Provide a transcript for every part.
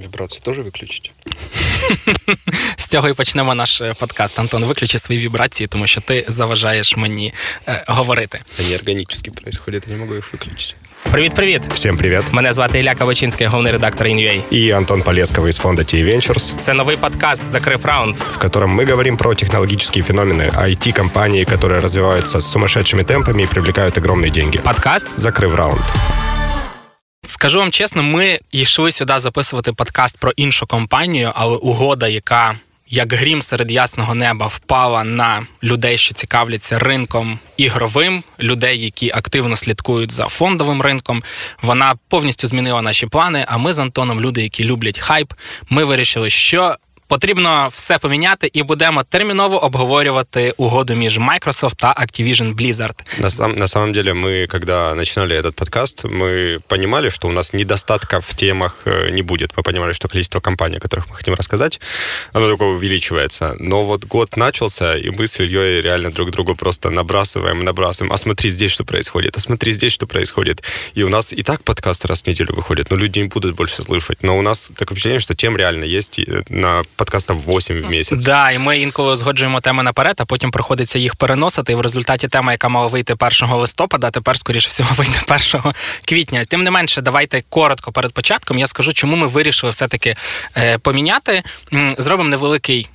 Вібрації теж виключить? З цього і почнемо наш е, подкаст. Антон, виключи свої вібрації, тому що ти заважаєш мені е, говорити. Вони органічно происходят, я не можу їх виключити. Привіт, привіт. Всім привіт. Мене звати Ілля Кавачинський, головний редактор InUA. І Антон Полесковый из фонда T Ventures. Це новий подкаст Закрив раунд, в котором мы говорим про технологические феномены IT-компании, которые развиваются с сумасшедшими темпами и привлекают огромные деньги. Подкаст Закрив раунд. Скажу вам чесно, ми йшли сюди записувати подкаст про іншу компанію, але угода, яка як грім серед ясного неба впала на людей, що цікавляться ринком ігровим, людей, які активно слідкують за фондовим ринком. Вона повністю змінила наші плани. А ми з Антоном, люди, які люблять хайп, ми вирішили, що Потрібно все поміняти і будемо терміново обговорювати угоду між Microsoft та Activision Blizzard. На, сам, на самом деле, мы, когда начинали этот подкаст, мы понимали, что у нас недостатка в темах э, не будет. Мы понимали, что количество компаний, о которых мы хотим рассказать, оно только увеличивается. Но вот год начался, и мы с Ильей реально друг другу просто набрасываем, набрасываем. А смотри здесь, что происходит, а смотри здесь, что происходит. И у нас и так подкаст раз в неделю выходит, но люди не будут больше слышать. Но у нас такое впечатление, что тем реально есть на подкастов 8 в місяць. Да, і ми інколи згоджуємо теми наперед, а потім приходиться їх переносити. І в результаті тема, яка мала вийти 1 листопада, тепер, скоріше всього, вийде 1 квітня. Тим не менше, давайте коротко перед початком. Я скажу, чому ми вирішили все-таки е, поміняти. Зробимо невеликий.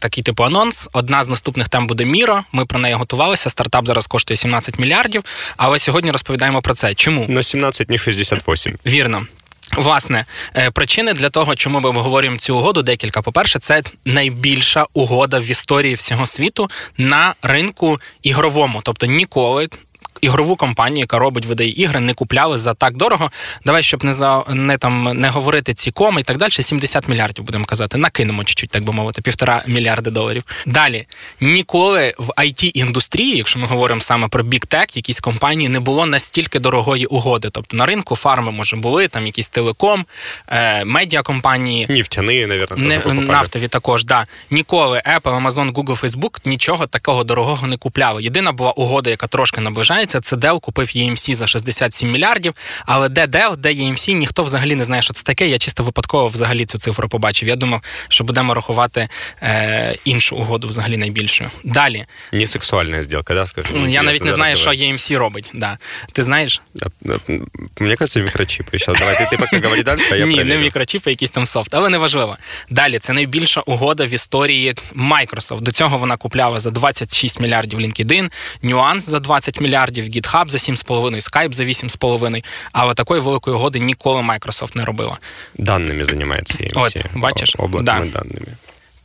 Такий типу анонс. Одна з наступних тем буде Міро. Ми про неї готувалися. Стартап зараз коштує 17 мільярдів. Але сьогодні розповідаємо про це. Чому? На 17, не 68. Вірно. Власне, е, причини для того, чому ми обговорюємо цю угоду, декілька. По-перше, це найбільша угода в історії всього світу на ринку ігровому. Тобто ніколи ігрову компанію, яка робить видає ігри, не купляли за так дорого. Давай, щоб не за не там не говорити ці коми і так далі. 70 мільярдів будемо казати. Накинемо чуть-чуть, так би мовити, півтора мільярди доларів. Далі ніколи в it індустрії, якщо ми говоримо саме про Big Tech, якісь компанії не було настільки дорогої угоди. Тобто на ринку фарми може були там якісь телеком, е, медіакомпанії, Нефтяні, не, нафтові також. Да. Ніколи Apple, Amazon, Google, Facebook нічого такого дорогого не купляли. Єдина була угода, яка трошки наближається здається, це Dell купив EMC за 67 мільярдів. Але де Dell, де EMC, ніхто взагалі не знає, що це таке. Я чисто випадково взагалі цю цифру побачив. Я думав, що будемо рахувати е, іншу угоду взагалі найбільшою. Далі. Не сексуальна зділка, да, скажи? Я навіть не знаю, що EMC робить. Да. Ти знаєш? Мені кажеться, мікрочіпи. Зараз давай ти, ти поки говори далі, а я Ні, проверю. не мікрочіпи, якийсь там софт, але не важливо. Далі, це найбільша угода в історії Microsoft. До цього вона купляла за 26 мільярдів LinkedIn, Nuance за 20 мільярдів, в GitHub за 7,5, Skype за 8,5, але такої великої угоди ніколи Microsoft не робила. Даними займається. От, бачиш? Облаками да. даними.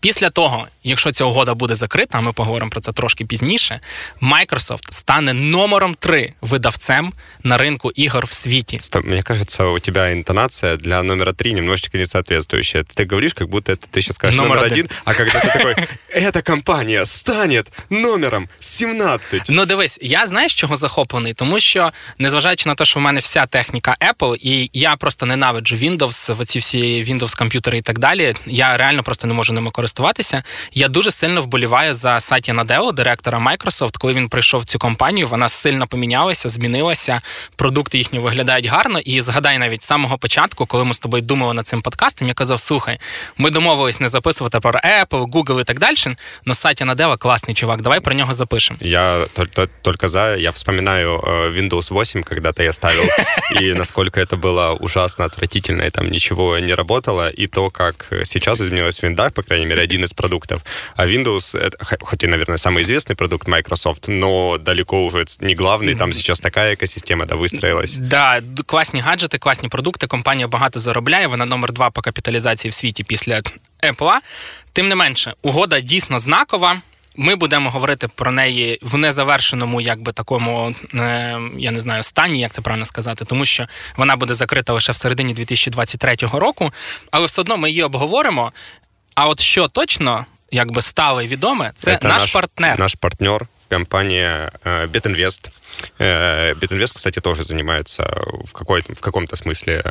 Після того, якщо ця угода буде закрита, а ми поговоримо про це трошки пізніше. Microsoft стане номером три видавцем на ринку ігор в світі. Стоп, мне кажется, у тебя интонация для номера три немножечко не соответствующая. Ты говоришь, как будто это ты сейчас скажешь номер, номер один, а когда ты такой, эта компания станет номером 17. Ну дивись, я знаєш, чого захоплений, тому що незважаючи на те, що в мене вся техніка Apple, і я просто ненавиджу Windows, оці всі Windows комп'ютери і так далі. Я реально просто не можу ними користуватися. Я дуже сильно вболіваю за Сатя Надело, директора Microsoft. Коли він прийшов в цю компанію, вона сильно помінялася, змінилася. Продукти їхні виглядають гарно. І згадай навіть з самого початку, коли ми з тобою думали над цим подкастом, я казав: слухай, ми домовились не записувати про Apple, Google і так далі. Но Сатя Надело класний чувак. Давай про нього запишемо. Я только за. Я вспоминаю Windows 8, когда-то я ставил, и насколько это было ужасно, отвратительно, и там ничего не работало. И то, как сейчас изменилась винда, по крайней мере, мере, один из продуктов. А Windows, это, хоть и, наверное, самый известный продукт Microsoft, но далеко уже не главный. Там сейчас така екосистема да, вистроїлась. Да, класні гаджети, класні продукти. Компанія багато заробляє. Вона номер два по капіталізації в світі після Apple. Тим не менше, угода дійсно знакова. Ми будемо говорити про неї в незавершеному, якби такому, е, я не знаю, стані, як це правильно сказати, тому що вона буде закрита лише в середині 2023 року. Але все одно ми її обговоримо. А от що точно, якби стало відоме, це, це наш, партнер. Наш партнер, компания Битинвест. Битинвест, кстати, тоже занимается в, какой в каком-то смысле,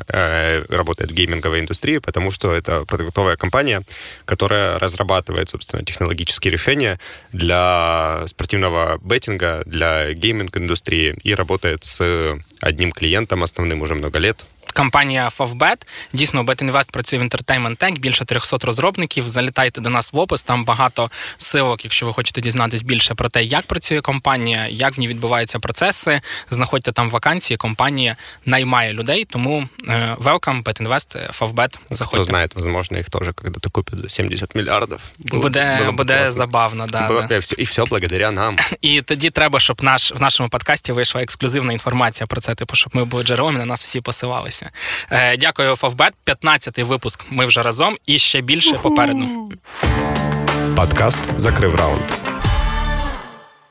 работает в гейминговой индустрии, потому что это продуктовая компания, которая разрабатывает, собственно, технологические решения для спортивного беттинга, для гейминг-индустрии и работает с одним клиентом основным уже много лет, компанія Favbet. Дійсно, BetInvest працює в Entertainment Tech, більше 300 розробників. Залітайте до нас в опис. Там багато силок, якщо ви хочете дізнатись більше про те, як працює компанія, як в ній відбуваються процеси. Знаходьте там вакансії. Компанія наймає людей. Тому е, welcome, BetInvest, Favbet. Заходьте. Хто знає, можливо, їх теж когда-то купять за 70 мільярдів. Буде було буде класно. забавно, да, Було да. б все, і все благодаря нам. І тоді треба, щоб наш в нашому подкасті вийшла ексклюзивна інформація про це, типу, щоб ми були джерелом, і на нас всі посилалися. Е, дякую, Фавбет. 15-й випуск. Ми вже разом і ще більше попереду. Подкаст «Закрыв раунд».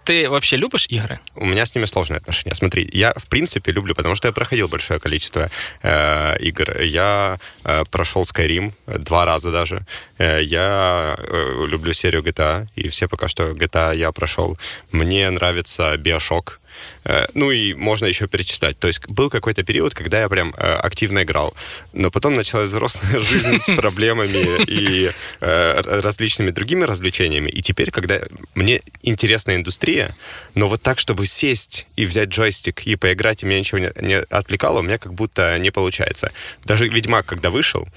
Ти взагалі любиш ігри? У меня с ними сложные отношения. Смотри, я в принципе люблю, потому что я проходил большое количество э, игр. Я э, прошел Skyrim два раза даже. Э, я э, люблю серию GTA, и все пока что GTA я прошел. Мне нравится Bioshock. Э, Ну и можно еще перечислять. То есть был какой-то период, когда я прям э, активно играл. Но потом началась взрослая жизнь с проблемами и э, различными другими развлечениями. И теперь, когда мне интересна индустрия, но вот так, чтобы сесть и взять джойстик и поиграть, и меня ничего не отвлекало, у меня как будто не получается. Даже Ведьмак, когда вышел,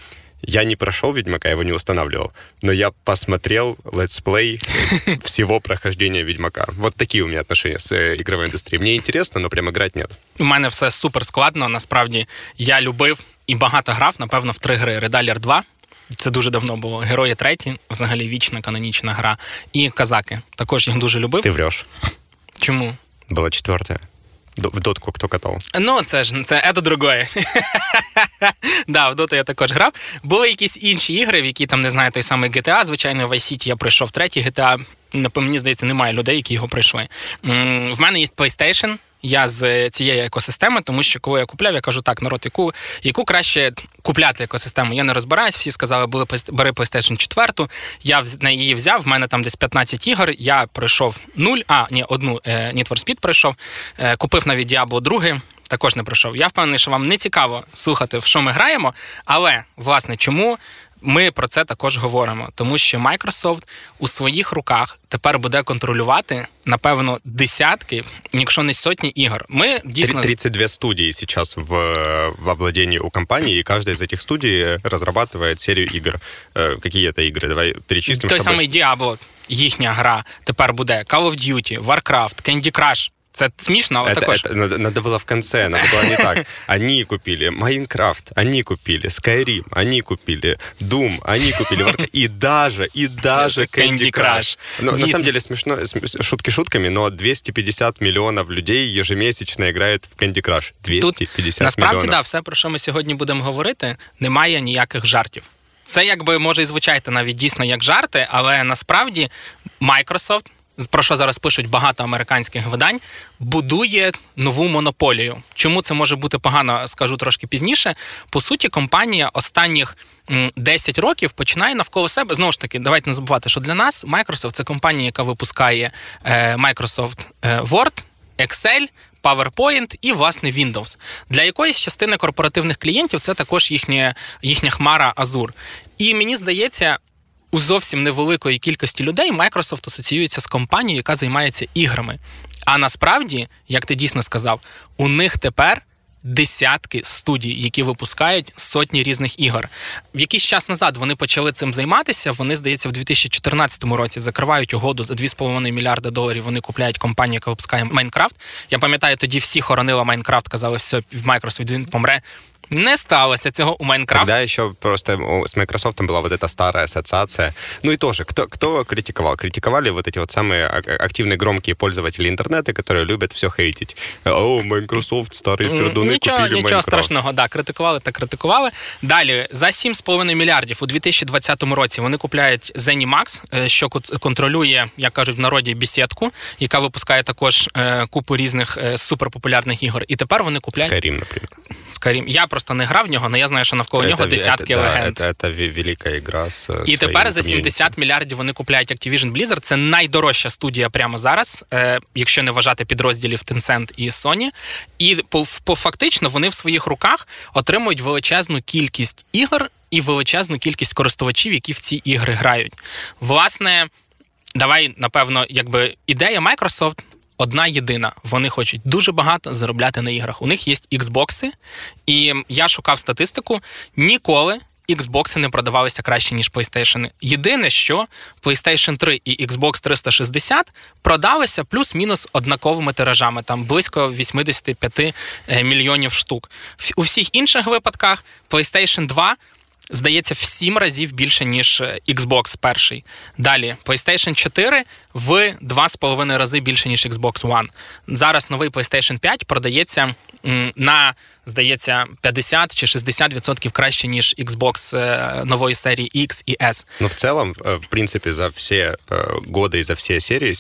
я не прошел Ведьмака, я его не устанавливал, но я посмотрел летсплей всего прохождения Ведьмака. Вот такие у меня отношения с э, игровой индустрией. Мне интересно, но прям играть нет. У мене все супер складно. Насправді я любив і багато грав, напевно, в три гри: Редалір 2. Це дуже давно було. Герої треті, взагалі вічна канонічна гра. І казаки. Також їх дуже любив. Ты врешь. Чому? Была четвертая. В дотку кто катав? Ну, це ж це до другої. да, в доту я також грав. Були якісь інші ігри, в які там не знаю, той самий GTA, звичайно, в Vice City я пройшов третій GTA. Мені здається, немає людей, які його пройшли. В мене є PlayStation. Я з цієї екосистеми, тому що коли я купляв, я кажу, так, народ, яку, яку краще купляти екосистему. Я не розбираюсь, всі сказали, були бери PlayStation 4. Я на її взяв, в мене там десь 15 ігор. Я пройшов 0, а ні, одну е, Need for Speed пройшов. Е, Купив навіть Diablo 2, також не пройшов. Я впевнений, що вам не цікаво слухати, в що ми граємо. Але власне, чому ми про це також говоримо? Тому що Microsoft у своїх руках тепер буде контролювати напевно десятки, якщо не сотні ігор. Ми Три- дійсно 32 студии сейчас в, э, во владении у компании, и каждая из этих студий э, разрабатывает серию игр. Э, Какие это игры? Давай перечислим. той чтобы- самий Diablo, їхня гра тепер буде Call of Duty, Warcraft, Candy Crush. Це смішно, але Это, також. это надо, надо было в конце, надо было не так. Они купили Майнкрафт, они купили Skyrim, они купили Doom, они купили Warcraft, и даже, и даже Candy Candy Crush. Crush. Ну, на Дійсно. самом деле смешно, см- шутки шутками, но 250 миллионов людей ежемесячно играет в Candy Crush. 250 Тут насправді миллионов. да, все, про що ми сьогодні будемо говорити, немає ніяких жартів. Це якби може і звучати навіть дійсно як жарти, але насправді Microsoft, з- про що зараз пишуть багато американських видань, будує нову монополію. Чому це може бути погано, скажу трошки пізніше. По суті, компанія останніх м, 10 років починає навколо себе. Знову ж таки, давайте не забувати, що для нас Microsoft це компанія, яка випускає е, Microsoft е, Word, Excel, PowerPoint і власне Windows. Для якоїсь частини корпоративних клієнтів це також їхня, їхня хмара Azure. І мені здається, у зовсім невеликої кількості людей Microsoft асоціюється з компанією, яка займається іграми. А насправді, як ти дійсно сказав, у них тепер. Десятки студій, які випускають сотні різних ігор. В якийсь час назад вони почали цим займатися. Вони, здається, в 2014 році закривають угоду за 2,5 мільярда доларів. Вони купляють компанію, яка випускає Майнкрафт. Я пам'ятаю, тоді всі хоронили Майнкрафт, казали, все, в Microsoft він помре. Не сталося цього у Майнкрафт. Тогда еще просто у- с Microsoft была вот эта старая ассоциация. Ну и тоже, кто, кто критиковал? Критиковали вот эти вот самые а- активные громкие пользователи интернета, которые любят все хейтить. О, Microsoft, старые пердуны Нічого, купили нічого Майнкрафт. страшного, да, критикували та критикували. Далі за 7,5 мільярдів у 2020 році вони купляють Zenimax, е, що кот- контролює, як кажуть в народі, бесідку, яка випускає також е, купу різних е, суперпопулярних ігор. І тепер вони купляють Skyrim, например. Skyrim. Я просто не грав в нього, але я знаю, що навколо нього Это- десятки это, да, легенд. это, это ве- великая игра с І своим тепер за комьюнити. 70 мільярдів вони купляють Activision Blizzard. Це найдорожча студія прямо зараз, е, якщо не вважати підрозділів Tencent і Sony. І по, по фактично вони в своїх руках отримують величезну кількість ігор і величезну кількість користувачів, які в ці ігри грають. Власне, давай, напевно, якби ідея Microsoft одна єдина. Вони хочуть дуже багато заробляти на іграх. У них є Xbox, і я шукав статистику. Ніколи Xbox не продавалися краще, ніж PlayStation. Єдине, що PlayStation 3 і Xbox 360 продалися плюс-мінус однаковими тиражами, там близько 85 е, мільйонів штук. У всіх інших випадках PlayStation 2 здається, в 7 разів більше, ніж е, Xbox перший. Далі PlayStation 4 в 2,5 рази більше, ніж Xbox One. Зараз новий PlayStation 5 продається на, здається, 50 чи 60% краще, ніж Xbox е, нової серії X і S. Ну, в целом, е, в принципе, за все годы и за все серии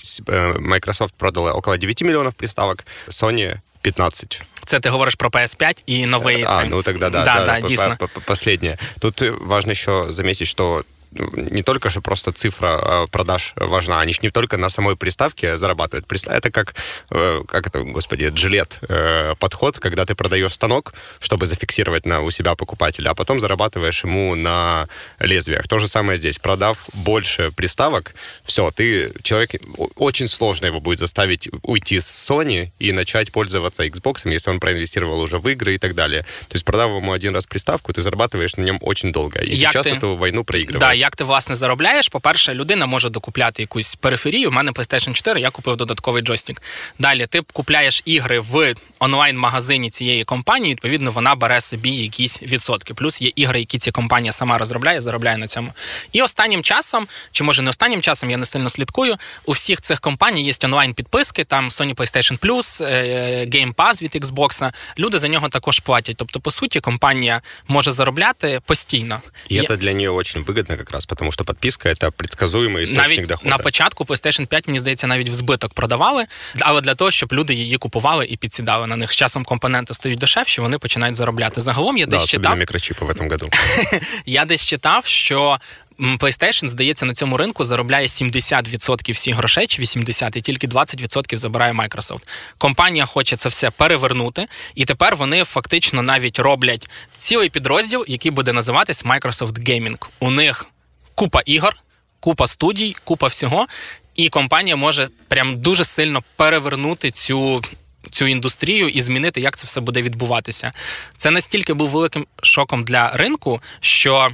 Microsoft продала около 9 миллионов приставок, Sony 15. Це ти говориш про PS5 і новий. А, ну тогда да, да, да, да, дійсно. Последнее. Тут важно еще заметить, что не только же просто цифра а, продаж важна, они же не только на самой приставке зарабатывают. Это как, э, как это, господи, джилет э, подход, когда ты продаешь станок, чтобы зафиксировать на, у себя покупателя, а потом зарабатываешь ему на лезвиях. То же самое здесь. Продав больше приставок, все, ты человек, очень сложно его будет заставить уйти с Sony и начать пользоваться Xbox, если он проинвестировал уже в игры и так далее. То есть, продав ему один раз приставку, ты зарабатываешь на нем очень долго. И Як сейчас ты... эту войну проигрываешь. Да, як ти власне заробляєш? По-перше, людина може докупляти якусь периферію. У мене PlayStation 4, я купив додатковий джойстик. Далі ти купляєш ігри в онлайн-магазині цієї компанії. Відповідно, вона бере собі якісь відсотки. Плюс є ігри, які ця компанія сама розробляє, заробляє на цьому. І останнім часом, чи може не останнім часом, я не сильно слідкую. У всіх цих компаній є онлайн-підписки, там Sony PlayStation Plus, е, Game Pass від Xbox. Люди за нього також платять. Тобто, по суті, компанія може заробляти постійно. І це для неї дуже вигідно якраз, тому що підписка це предсказуємий істочник навіть доходу. на початку PlayStation 5, мені здається, навіть в збиток продавали, але для того, щоб люди її купували і підсідали на них. З часом компоненти стають дешевші, вони починають заробляти. Загалом я да, десь читав... мікрочіпи в цьому году. я десь читав, що. PlayStation, здається, на цьому ринку заробляє 70% всіх грошей, чи 80%, і тільки 20% забирає Microsoft. Компанія хоче це все перевернути, і тепер вони фактично навіть роблять цілий підрозділ, який буде називатись Microsoft Gaming. У них купа ігор, купа студій, купа всього. І компанія може прям дуже сильно перевернути цю. Цю індустрію і змінити, як це все буде відбуватися. Це настільки був великим шоком для ринку, що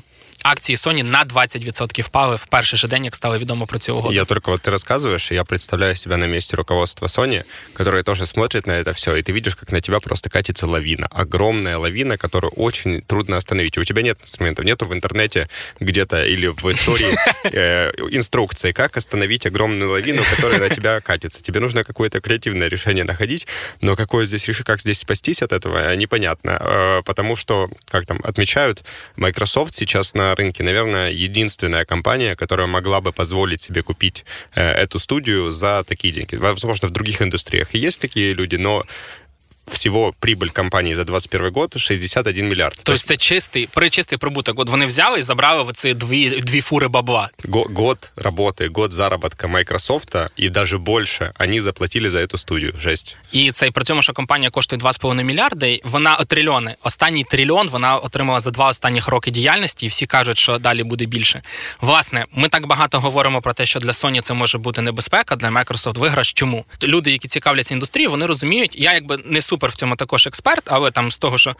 акции Sony на 20% впали в перший же день, як стало відомо про цю угоду. Я только вот ты рассказываешь, я представляю себя на месте руководства Sony, которое тоже смотрит на это все, и ты видишь, как на тебя просто катится лавина. Огромная лавина, которую очень трудно остановить. И у тебя нет инструментов, нету в интернете где-то или в истории э, инструкции, как остановить огромную лавину, которая на тебя катится. Тебе нужно какое-то креативное решение находить, но какое здесь решение, как здесь спастись от этого, непонятно. Э, потому что, как там отмечают, Microsoft сейчас на рынке, наверное, единственная компания, которая могла бы позволить себе купить э, эту студию за такие деньги. Возможно, в других индустриях и есть такие люди, но всього прибыль компанії за 21 год 61 мільярд. Тобто есть... це чистий, причистий прибуток. От вони взяли і забрали в ці дві, дві фури бабла. Год работы, год заработка Microsoft і даже більше вони заплатили за цю студію. Жесть. І це при цьому, що компанія коштує 2,5 мільярди, вона трильйони. Останній трильйон вона отримала за два останніх роки діяльності, і всі кажуть, що далі буде більше. Власне, ми так багато говоримо про те, що для Sony це може бути небезпека, для Microsoft виграш. Чому? Люди, які цікавляться індустрією, вони розуміють, я якби не су супер в цьому також експерт, але там з того, що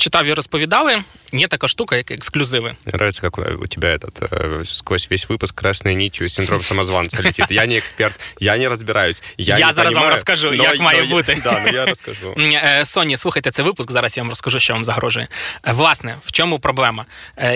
читав і розповідали, є така штука, як ексклюзиви. Мне нравится, как у тебя этот э, сквозь весь выпуск красной нитью синдром самозванца летит. Я не експерт, я не розбираюсь. Я, я не зараз понимаю, вам розкажу, но, як но, має но, бути. Да, ну я розкажу. Соні, слухайте цей випуск. Зараз я вам розкажу, що вам загрожує. Власне, в чому проблема?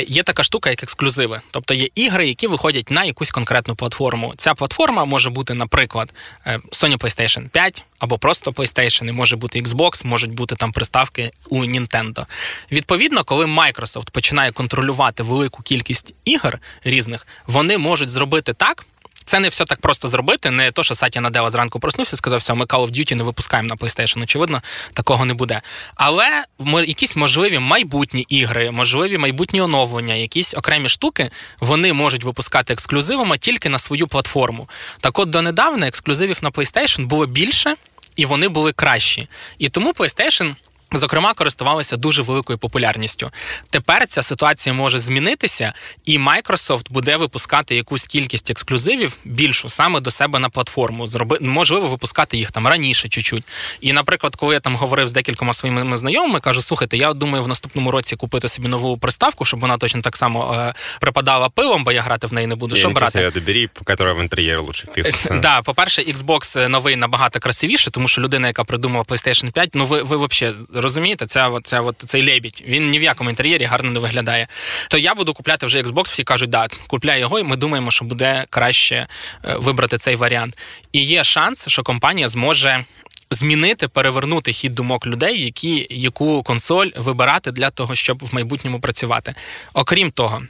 Є така штука, як ексклюзиви. Тобто є ігри, які виходять на якусь конкретну платформу. Ця платформа може бути, наприклад, Sony PlayStation 5 або просто PlayStation, і може бути Xbox, можуть бути там приставки у Nintendo. Відповідно, коли Microsoft починає контролювати велику кількість ігор різних, вони можуть зробити так. Це не все так просто зробити. Не то, що Сатя Надела зранку проснувся, і сказав, що ми Call of Duty не випускаємо на PlayStation. Очевидно, такого не буде. Але якісь можливі майбутні ігри, можливі майбутні оновлення, якісь окремі штуки, вони можуть випускати ексклюзивами тільки на свою платформу. Так, от донедавна ексклюзивів на PlayStation було більше і вони були кращі. І тому PlayStation Зокрема, користувалися дуже великою популярністю. Тепер ця ситуація може змінитися, і Microsoft буде випускати якусь кількість ексклюзивів більшу саме до себе на платформу. Зроби можливо випускати їх там раніше, чуть-чуть. І, наприклад, коли я там говорив з декількома своїми знайомими, кажу: слухайте, я думаю, в наступному році купити собі нову приставку, щоб вона точно так само е, припадала пилом, бо я грати в неї не буду. Я що брати? бери, яка в інтер'єр лучше впихнеться. Да, по-перше, Xbox новий набагато красивіше, тому що людина, яка придумала PlayStation 5, ну ви ви взагалі розумієте, ця, ця, от, цей лебідь, він ні в якому інтер'єрі гарно не виглядає. То я буду купляти вже Xbox, всі кажуть, да, купляй його, і ми думаємо, що буде краще е, вибрати цей варіант. І є шанс, що компанія зможе. Змінити, перевернути хід думок людей, які яку консоль вибирати для того, щоб в майбутньому працювати. Окрім того,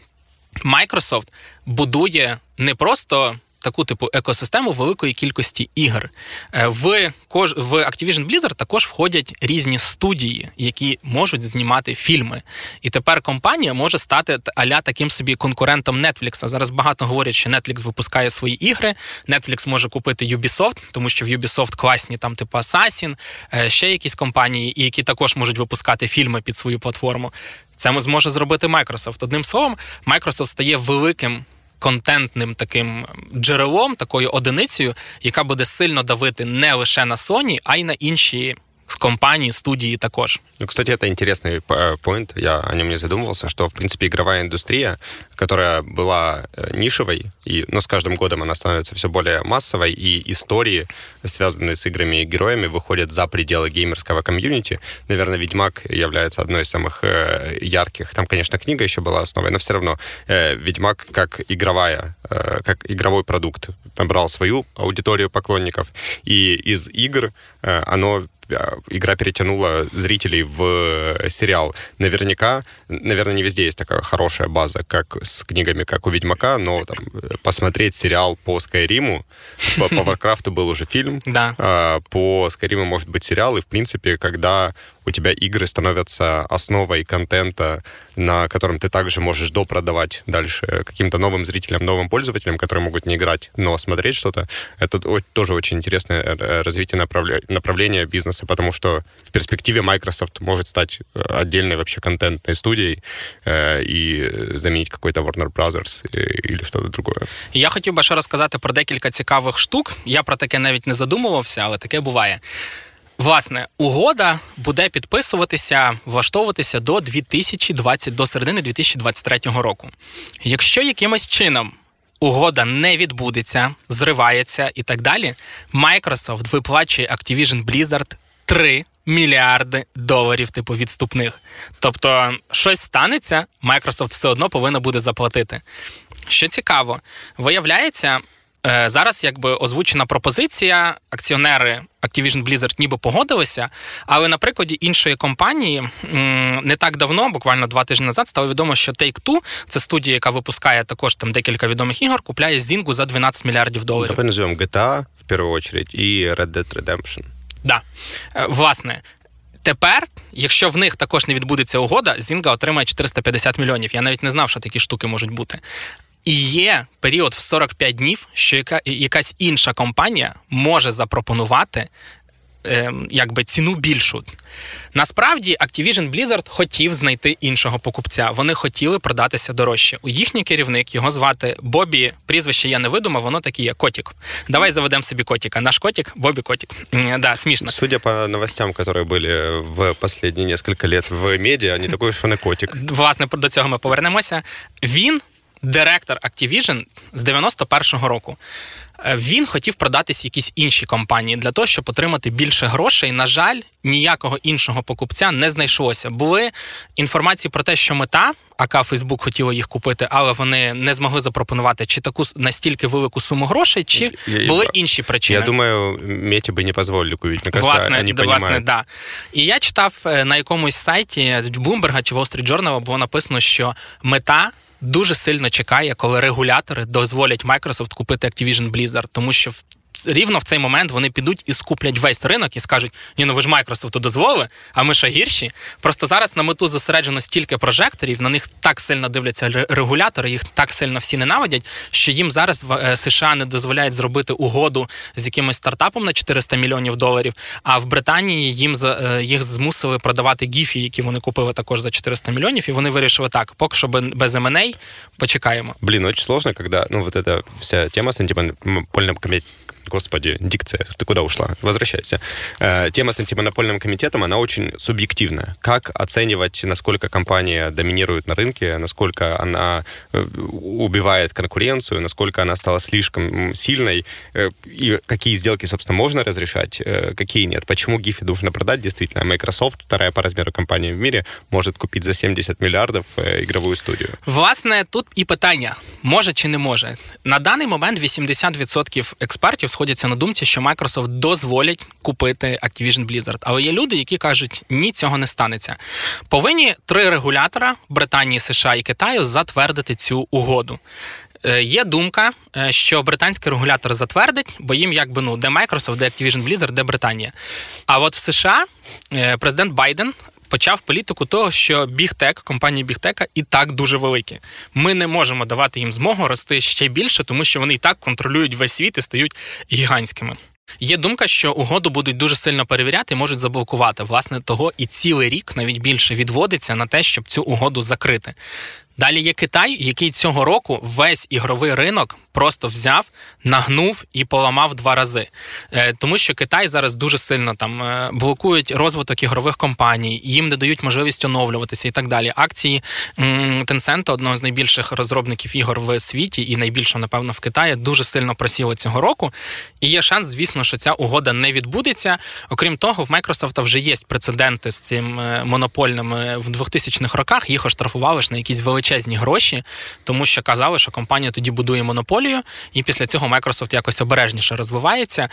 Microsoft будує не просто таку типу екосистему великої кількості ігр. Е, в в Activision Blizzard також входять різні студії, які можуть знімати фільми. І тепер компанія може стати аля таким собі конкурентом Netflix. Зараз багато говорять, що Netflix випускає свої ігри. Netflix може купити Ubisoft, тому що в Ubisoft класні там, типу Assassin, е, ще якісь компанії, які також можуть випускати фільми під свою платформу. Це зможе зробити Microsoft. Одним словом, Microsoft стає великим контентним таким джерелом, такою одиницею, яка буде сильно давити не лише на Sony, а й на інші компании, студии також. Ну, кстати, это интересный э, поинт, я о нем не задумывался, что, в принципе, игровая индустрия, которая была э, нишевой, и, но с каждым годом она становится все более массовой, и истории, связанные с играми и героями, выходят за пределы геймерского комьюнити. Наверное, «Ведьмак» является одной из самых э, ярких. Там, конечно, книга еще была основой, но все равно «Ведьмак» как игровая, как игровой продукт набрал свою аудиторию поклонников, и из игр оно игра перетянула зрителей в э, сериал. Наверняка, наверное, не везде есть такая хорошая база, как с книгами, как у Ведьмака, но там, э, посмотреть сериал по Скайриму, по, по Варкрафту был уже фильм, да. А, по Скайриму может быть сериал, и, в принципе, когда у тебя игры становятся основой контента, на котором ты также можешь допродавать дальше каким-то новым зрителям, новым пользователям, которые могут не играть, но смотреть что-то. Это тоже очень интересное э, развитие направления бизнеса, потому что в перспективе Microsoft может стать э, отдельной вообще контентной студией э, и заменить какой-то Warner Brothers или что-то другое. Я хотів би ще розказати про декілька цікавих штук. Я про таке навіть не задумувався, але таке буває. Власне, угода буде підписуватися, влаштовуватися до 2020, до середини 2023 року. Якщо якимось чином угода не відбудеться, зривається і так далі, Microsoft виплачує Activision Blizzard 3 мільярди доларів, типу відступних. Тобто, щось станеться, Microsoft все одно повинна буде заплатити. Що цікаво, виявляється. Е, зараз якби озвучена пропозиція, акціонери Activision Blizzard ніби погодилися, але на прикладі іншої компанії не так давно, буквально два тижні назад, стало відомо, що Take-Two, це студія, яка випускає також там декілька відомих ігор, купляє Зінгу за 12 мільярдів доларів. Давай називаємо GTA в першу чергу і Red Dead Redemption. Да. Е, власне. Тепер, якщо в них також не відбудеться угода, Зінга отримає 450 мільйонів. Я навіть не знав, що такі штуки можуть бути. І є період в 45 днів, що яка, якась інша компанія може запропонувати е, якби ціну більшу. Насправді, Activision Blizzard хотів знайти іншого покупця. Вони хотіли продатися дорожче. У їхній керівник його звати Бобі. Прізвище я не видумав, воно таке є Котік. Давай заведемо собі Котіка. Наш Котік, Бобі Котік. Да, смішно. Судя по новостям, які були в останні кілька років в медіа, не такий, що не котик. Власне, до цього ми повернемося. Він директор Activision з 91-го року. Е, він хотів продатись якійсь іншій компанії для того, щоб отримати більше грошей. На жаль, ніякого іншого покупця не знайшлося. Були інформації про те, що мета, АК Фейсбук хотіло їх купити, але вони не змогли запропонувати чи таку настільки велику суму грошей, чи я, були я, інші причини. Я думаю, Меті би не дозволили купити. Мне власне, вони да, власне, да. І я читав е, на якомусь сайті Bloomberg чи Wall Street Journal було написано, що мета дуже сильно чекає, коли регулятори дозволять Microsoft купити Activision Blizzard, тому що рівно в цей момент вони підуть і скуплять весь ринок і скажуть: ні, ну ви ж Майкрософту дозволили, а ми ще гірші. Просто зараз на мету зосереджено стільки прожекторів, на них так сильно дивляться регулятори, їх так сильно всі ненавидять, що їм зараз в е, США не дозволяють зробити угоду з якимось стартапом на 400 мільйонів доларів. А в Британії їм е, їх змусили продавати гіфі, які вони купили також за 400 мільйонів, і вони вирішили так, поки що без M&A, почекаємо. Блін, очень сложно, когда, ну, вот эта вся тема с антимонопольным Господи, дикция, ты куда ушла? Возвращайся. Э, тема с антимонопольным комитетом, она очень субъективная. Как оценивать, насколько компания доминирует на рынке, насколько она э, убивает конкуренцию, насколько она стала слишком сильной, э, и какие сделки, собственно, можно разрешать, какие нет. Почему Гифи нужно продать? Действительно, Microsoft, вторая по размеру компания в мире, может купить за 70 миллиардов игровую студию. Власне, тут і питання: може чи не може. На даний момент 80% експертів сходяться на думці, що Microsoft дозволять купити Activision Blizzard. Але є люди, які кажуть, ні, цього не станеться. Повинні три регулятора Британії, США і Китаю затвердити цю угоду. Е, є думка, е, що британський регулятор затвердить, бо їм якби ну де Microsoft, де Activision Blizzard, де Британія. А от в США е, президент Байден почав політику того, що бігтек, компанії Бігтека і так дуже великі. Ми не можемо давати їм змогу рости ще більше, тому що вони і так контролюють весь світ і стають гігантськими. Є думка, що угоду будуть дуже сильно перевіряти і можуть заблокувати. Власне, того і цілий рік навіть більше відводиться на те, щоб цю угоду закрити. Далі є Китай, який цього року весь ігровий ринок просто взяв, нагнув і поламав два рази. Е, тому що Китай зараз дуже сильно там е, блокують розвиток ігрових компаній, їм не дають можливість оновлюватися і так далі. Акції Tencent, одного з найбільших розробників ігор в світі, і найбільшого, напевно, в Китаї, дуже сильно просіли цього року. І є шанс, звісно, що ця угода не відбудеться. Окрім того, в Microsoft вже є прецеденти з цим е, монопольним в 2000-х роках. Їх оштрафували ж на якісь величезні гроші, тому що казали, що компанія тоді будує монополію, і після цього Microsoft якось обережніше розвивається.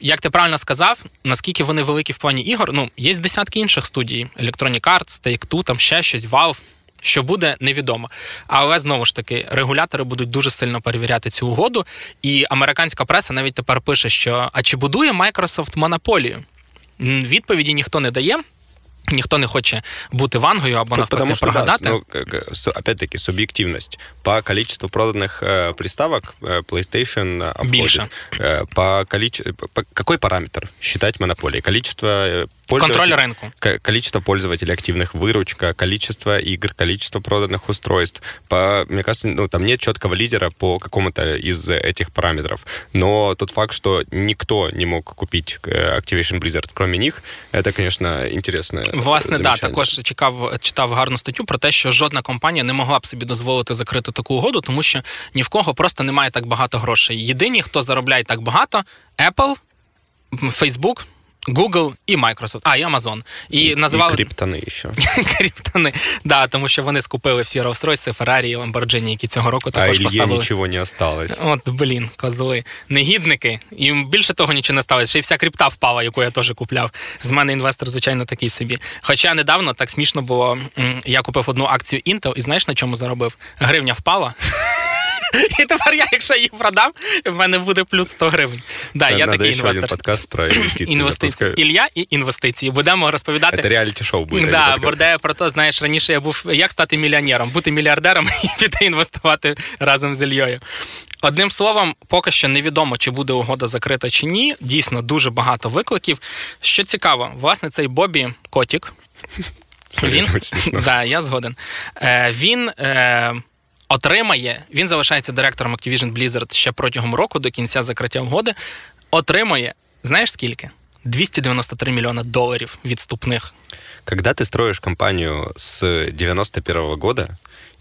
Як ти правильно сказав, наскільки вони великі в плані ігор? Ну, є десятки інших студій: Electronic Arts, Take-Two, там ще щось, Valve. Що буде, невідомо. Але знову ж таки, регулятори будуть дуже сильно перевіряти цю угоду. І американська преса навіть тепер пише, що а чи будує Microsoft монополію? Відповіді ніхто не дає. Ніхто не хоче бути вангою або навпаки Потому что, прогадати. Да, ну, опять-таки, субъективность. По количеству проданных э, приставок э, PlayStation обходит. Больше. Э, по количеству... По, какой параметр считать монополией? Количество э, Контроль рынку. Количество пользователей активных, выручка, количество игр, количество проданных устройств. По, мне кажется, ну, там нет четкого лидера по какому-то из этих параметров. Но тот факт, что никто не мог купить э, Activision Blizzard, кроме них, это, конечно, интересно. Власне, да, також чекав, читав гарну статтю про те, що жодна компанія не могла б собі дозволити закрити таку угоду, тому що ні в кого просто немає так багато грошей. Єдині, хто заробляє так багато, Apple, Facebook, Google і Microsoft, а і Amazon. І називали... І криптони ще. криптони, да, тому що вони скупили всі Rolls-Royce, Ferrari і Lamborghini, які цього року також а поставили. А нічого не осталось. От, блін, козли. Негідники. І більше того нічого не сталося. Ще й вся крипта впала, яку я теж купляв. З мене інвестор, звичайно, такий собі. Хоча недавно так смішно було, я купив одну акцію Intel і знаєш на чому заробив? Гривня впала. І тепер я, якщо її продам, в мене буде плюс 100 гривень. Да, я такий інвестор. подкаст про інвестиції. інвестиції. Ілля і інвестиції. Будемо розповідати. Це реаліті-шоу буде. Да, Бордея про те, знаєш, раніше я був як стати мільйонером, бути мільярдером і піти інвестувати разом з Ільєю. Одним словом, поки що невідомо, чи буде угода закрита чи ні. Дійсно, дуже багато викликів. Що цікаво, власне, цей Бобі Котік. Він, да, я згоден. Е, Він е, отримає, він залишається директором Activision Blizzard ще протягом року до кінця закриття угоди. Отримує, знаєш скільки? 293 миллиона долларов відступних. Когда ты строишь компанию с 91 -го года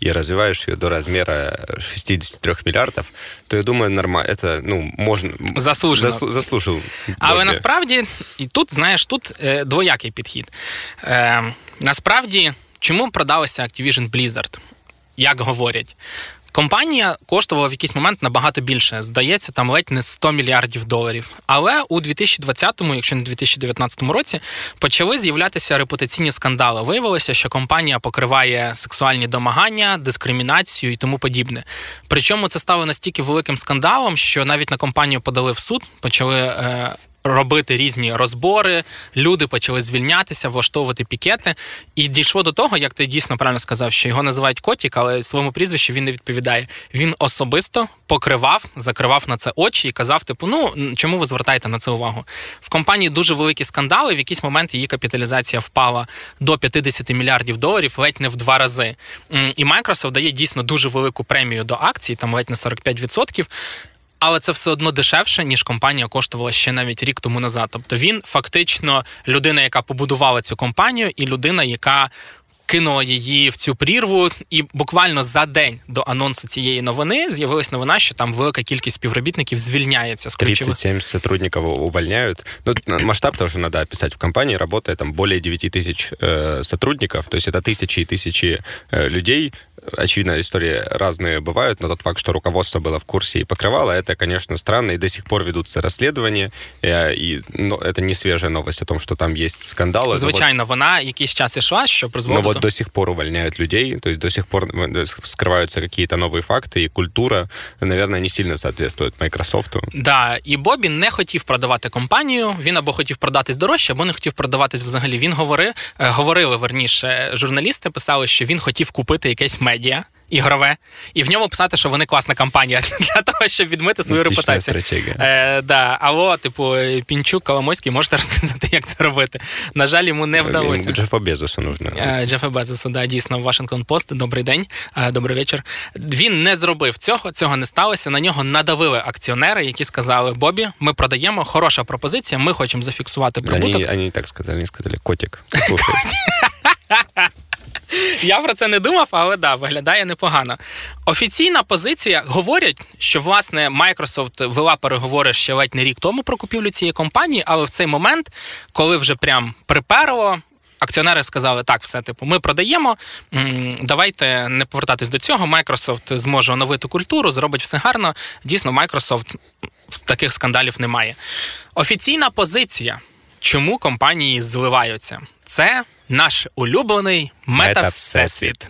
и развиваешь ее до размера 63 миллиардов, то я думаю, нормально, это, ну, можно... Заслужено. Заслу, заслужив. Але насправді, і тут, знаєш, тут е, двоякий підхід. Е, Насправді, чому продалося Activision Blizzard? Як говорять, Компанія коштувала в якийсь момент набагато більше. Здається, там ледь не 100 мільярдів доларів. Але у 2020-му, якщо не 2019 році, почали з'являтися репутаційні скандали. Виявилося, що компанія покриває сексуальні домагання, дискримінацію і тому подібне. Причому це стало настільки великим скандалом, що навіть на компанію подали в суд, почали. Е, робити різні розбори, люди почали звільнятися, влаштовувати пікети. І дійшло до того, як ти дійсно правильно сказав, що його називають Котік, але своєму прізвищу він не відповідає. Він особисто покривав, закривав на це очі і казав: типу, ну чому ви звертаєте на це увагу? В компанії дуже великі скандали. В якийсь момент її капіталізація впала до 50 мільярдів доларів, ледь не в два рази. І Microsoft дає дійсно дуже велику премію до акцій, там ледь не 45% але це все одно дешевше, ніж компанія коштувала ще навіть рік тому назад. Тобто він фактично людина, яка побудувала цю компанію, і людина, яка кинула її в цю прірву, і буквально за день до анонсу цієї новини з'явилась новина, що там велика кількість співробітників звільняється. з 37 сотрудников увольняют. Ну, масштаб тоже надо описать. В компании работает там более 9 тысяч э, сотрудников, то есть это тысячи и тысячи э, людей, очевидно, истории разные бывают, но тот факт, что руководство было в курсе и покрывало, это, конечно, странно, и до сих пор ведутся расследования, и, и ну, это не свежая новость о том, что там есть скандалы. Звичайно, вот, вона якийсь час ішла, що призводить... Но вот до сих пор увольняют людей, то есть до сих пор скрываются какие-то новые факты, и культура, наверное, не сильно соответствует Microsoft. Да, і Бобі не хотів продавати компанію, він або хотів продатись дорожче, або не хотів продаватись взагалі. Він говорив, говорили верніше, журналісти писали, що він хотів купити якесь медіа. Ігрове, і в ньому писати, що вони класна компанія для того, щоб відмити свою Отлична репутацію. стратегія. Е, да. Або, типу, Пінчук, Коломойський, можете розказати, як це робити. На жаль, йому не вдалося. Джефа Безосу нужно. Е, Джефа Безосу, да, дійсно, Вашингтон Пост. Добрий день, е, добрий вечір. Він не зробив цього, цього не сталося. На нього надавили акціонери, які сказали: Бобі, ми продаємо, хороша пропозиція, ми хочемо зафіксувати прибуток. Вони, вони так сказали, вони сказали котик. Слушай. Я про це не думав, але да, виглядає непогано. Офіційна позиція говорять, що власне Microsoft вела переговори ще ледь не рік тому про купівлю цієї компанії, але в цей момент, коли вже прям приперло. Акціонери сказали, так, все, типу, ми продаємо. Давайте не повертатись до цього. Microsoft зможе оновити культуру, зробить все гарно. Дійсно, Microsoft таких скандалів немає. Офіційна позиція, чому компанії зливаються, це наш улюблений мета-всесвіт.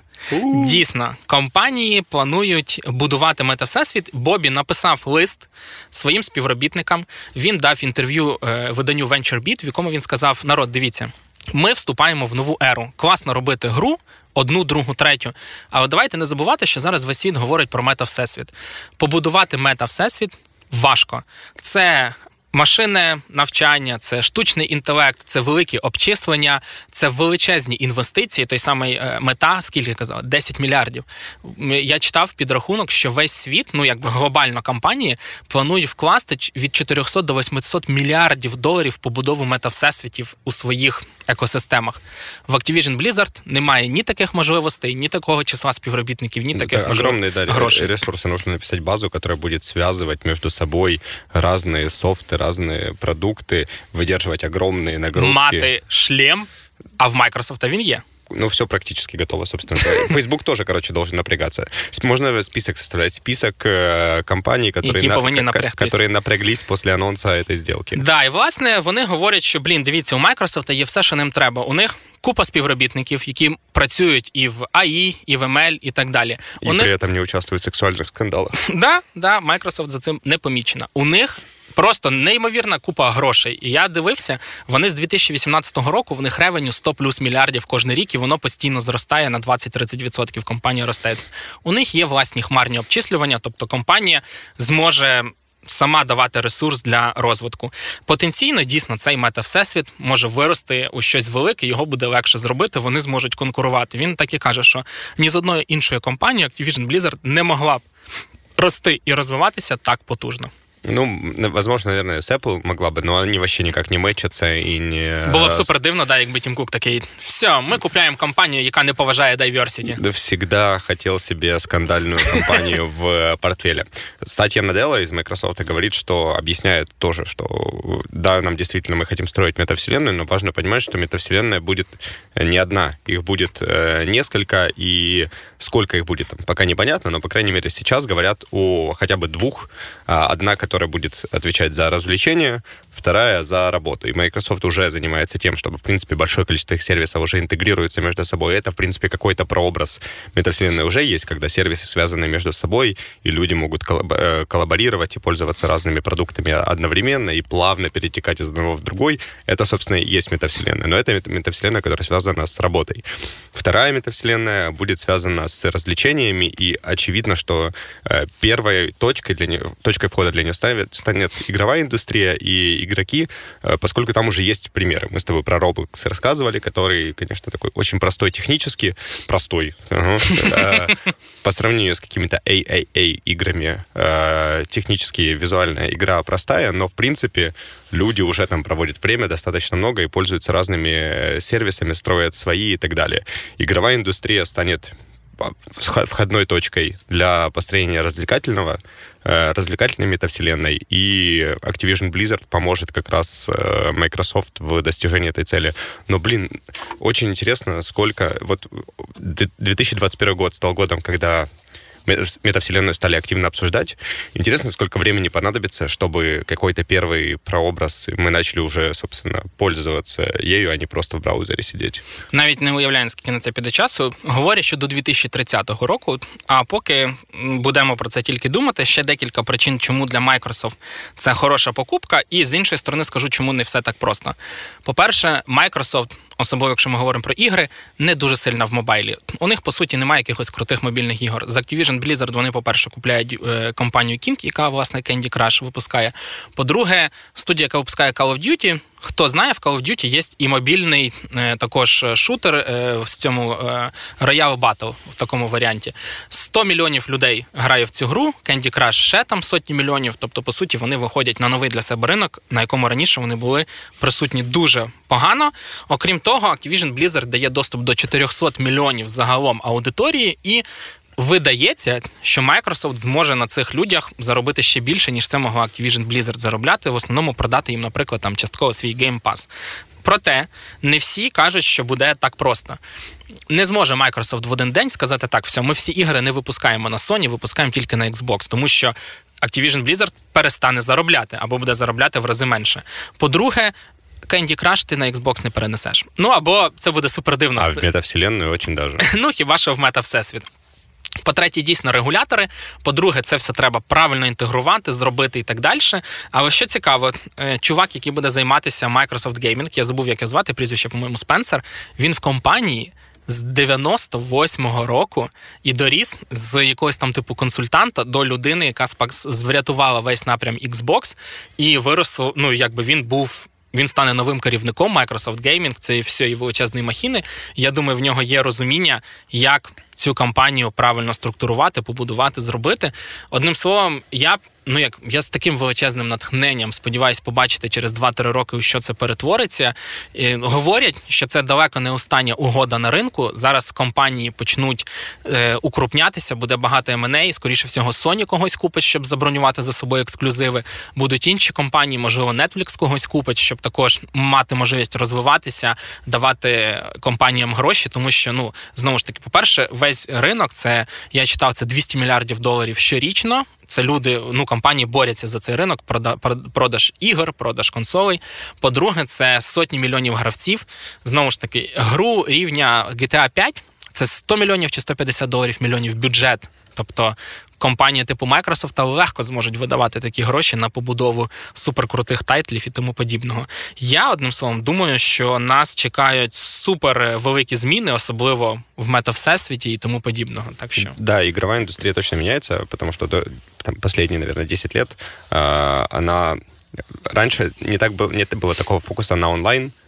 Дійсно, компанії планують будувати мета-всесвіт. Бобі написав лист своїм співробітникам. Він дав інтерв'ю е, виданню VentureBeat, в якому він сказав: народ, дивіться, ми вступаємо в нову еру. Класно робити гру. Одну, другу, третю. Але давайте не забувати, що зараз весь світ говорить про мета-всесвіт. Побудувати мета-всесвіт важко. Це Машинне навчання, це штучний інтелект, це великі обчислення, це величезні інвестиції. Той самий е, мета, скільки казав, 10 мільярдів. Я читав підрахунок, що весь світ, ну якби глобально компанії, планують вкласти від 400 до 800 мільярдів доларів в побудову метавсесвітів у своїх екосистемах. В Activision Blizzard немає ні таких можливостей, ні такого числа співробітників, ні таких Это огромные да, грошей. ресурсы. Нужно написать базу, которая будет связывать между собой разные софты, разные продукты, выдерживать огромные нагрузки. Мати шлем, а в Microsoft він є. ну, все практически готово, собственно. Facebook тоже, короче, должен напрягаться. Можно список составлять, список э, компаній, які на, которые напряглись після анонсу цієї зділки. Да, і власне вони говорять, що блін, дивіться, у Microsoft є все, що ним треба. У них купа співробітників, які працюють і в АІ, і в ML, і так далі. І у при них... цьому не участвують в сексуальних скандалах. Да, да, Microsoft за цим не помічена. У них Просто неймовірна купа грошей. І я дивився, вони з 2018 року в них ревеню 100 плюс мільярдів кожен рік, і воно постійно зростає на 20-30%. Компанія росте. У них є власні хмарні обчислювання, тобто компанія зможе. Сама давати ресурс для розвитку. Потенційно, дійсно, цей мета-всесвіт може вирости у щось велике, його буде легше зробити, вони зможуть конкурувати. Він так і каже, що ні з одної іншої компанії Activision Blizzard не могла б рости і розвиватися так потужно. Ну, возможно, наверное, с Apple могла бы, но они вообще никак не мечаться і не... Було б супер дивно, да, якби Тім Кук такий, все, ми купляємо компанію, яка не поважає diversity. Да всегда хотел себе скандальную компанию в портфеле. Сатья Наделла из Microsoft говорит, что объясняет тоже, что да, нам действительно мы хотим строить метавселенную, но важно понимать, что метавселенная будет не одна, их будет несколько, и Сколько их будет, там, пока непонятно, но, по крайней мере, сейчас говорят о хотя бы двух. А, одна, которая будет отвечать за развлечения, вторая за работу. И Microsoft уже занимается тем, чтобы, в принципе, большое количество их сервисов уже интегрируется между собой. Это, в принципе, какой-то прообраз метавселенной уже есть, когда сервисы связаны между собой, и люди могут э, коллаборировать и пользоваться разными продуктами одновременно и плавно перетекать из одного в другой. Это, собственно, и есть метавселенная. Но это метавселенная, которая связана с работой. Вторая метавселенная будет связана с развлечениями, и очевидно, что э, первой точкой, для нее, точкой входа для нее станет, станет игровая индустрия и игроки, э, поскольку там уже есть примеры. Мы с тобой про Roblox рассказывали, который, конечно, такой очень простой технически, простой, э, по сравнению с какими-то AAA играми, технически визуальная игра простая, но, в принципе, люди уже там проводят время достаточно много и пользуются разными сервисами, строят свои и так далее. Игровая индустрия станет входной точкой для построения развлекательного, э, развлекательной метавселенной, и Activision Blizzard поможет как раз э, Microsoft в достижении этой цели. Но, блин, очень интересно, сколько... Вот 2021 год стал годом, когда метавселенную стали активно обсуждать. Интересно, сколько времени понадобится, чтобы какой-то первый прообраз мы начали уже, собственно, пользоваться ею, а не просто в браузері сидіти. Навіть не уявляю, скільки на це піде часу. Говорять, що до 2030 року. А поки будемо про це тільки думати, ще декілька причин, чому для Microsoft це хороша покупка, і з іншої сторони скажу, чому не все так просто. По-перше, Microsoft особливо якщо ми говоримо про ігри, не дуже сильна в мобайлі. У них по суті немає якихось крутих мобільних ігор. З Activision Blizzard вони, по-перше, купляють е, компанію King, яка власне Candy Crush випускає. По-друге, студія, яка випускає Call of Duty, Хто знає, в Call of Duty є і мобільний е, також шутер е, в цьому е, Royale Battle в такому варіанті. 100 мільйонів людей грає в цю гру, Candy Crush ще там сотні мільйонів. Тобто, по суті, вони виходять на новий для себе ринок, на якому раніше вони були присутні дуже погано. Окрім того, Activision Blizzard дає доступ до 400 мільйонів загалом аудиторії і видається, що Microsoft зможе на цих людях заробити ще більше, ніж це могло Activision Blizzard заробляти, в основному продати їм, наприклад, там частково свій Game Pass. Проте не всі кажуть, що буде так просто. Не зможе Microsoft в один день сказати так, все, ми всі ігри не випускаємо на Sony, випускаємо тільки на Xbox, тому що Activision Blizzard перестане заробляти або буде заробляти в рази менше. По-друге, Candy Crush ти на Xbox не перенесеш. Ну або це буде супер дивно. А в метавселенную очень даже. Ну хіба що в мета всесвіт. По-третє, дійсно регулятори. По-друге, це все треба правильно інтегрувати, зробити і так далі. Але що цікаво, е, чувак, який буде займатися Microsoft Gaming, я забув, як його звати, прізвище, по-моєму, Спенсер, він в компанії. З 98-го року і доріс з якогось там типу консультанта до людини, яка врятувала весь напрям Xbox, і виросло. Ну якби він був він стане новим керівником Microsoft Gaming, це все і величезні махіни. Я думаю, в нього є розуміння, як цю кампанію правильно структурувати, побудувати, зробити. Одним словом, я ну як я з таким величезним натхненням сподіваюся побачити через 2-3 роки, що це перетвориться. І Говорять, що це далеко не остання угода на ринку. Зараз компанії почнуть е, укрупнятися, буде багато M&A, скоріше всього, Sony когось купить, щоб забронювати за собою ексклюзиви. Будуть інші компанії, можливо, Netflix когось купить, щоб також мати можливість розвиватися, давати компаніям гроші, тому що ну знову ж таки, по перше, весь ринок це я читав це 200 мільярдів доларів щорічно. Це люди, ну компанії борються за цей ринок, продаж ігор, продаж консолей. По-друге, це сотні мільйонів гравців. Знову ж таки, гру рівня GTA 5 це 100 мільйонів чи 150 доларів мільйонів бюджет. Тобто компанії типу Microsoft легко зможуть видавати такі гроші на побудову суперкрутих тайтлів і тому подібного. Я одним словом думаю, що нас чекають супер великі зміни, особливо в мета-всесвіті і тому подібного. Так що да, ігрова індустрія точно міняється, тому що там последние, наверное, 10 лет она раньше не так был, не было такого фокуса на онлайн, Э,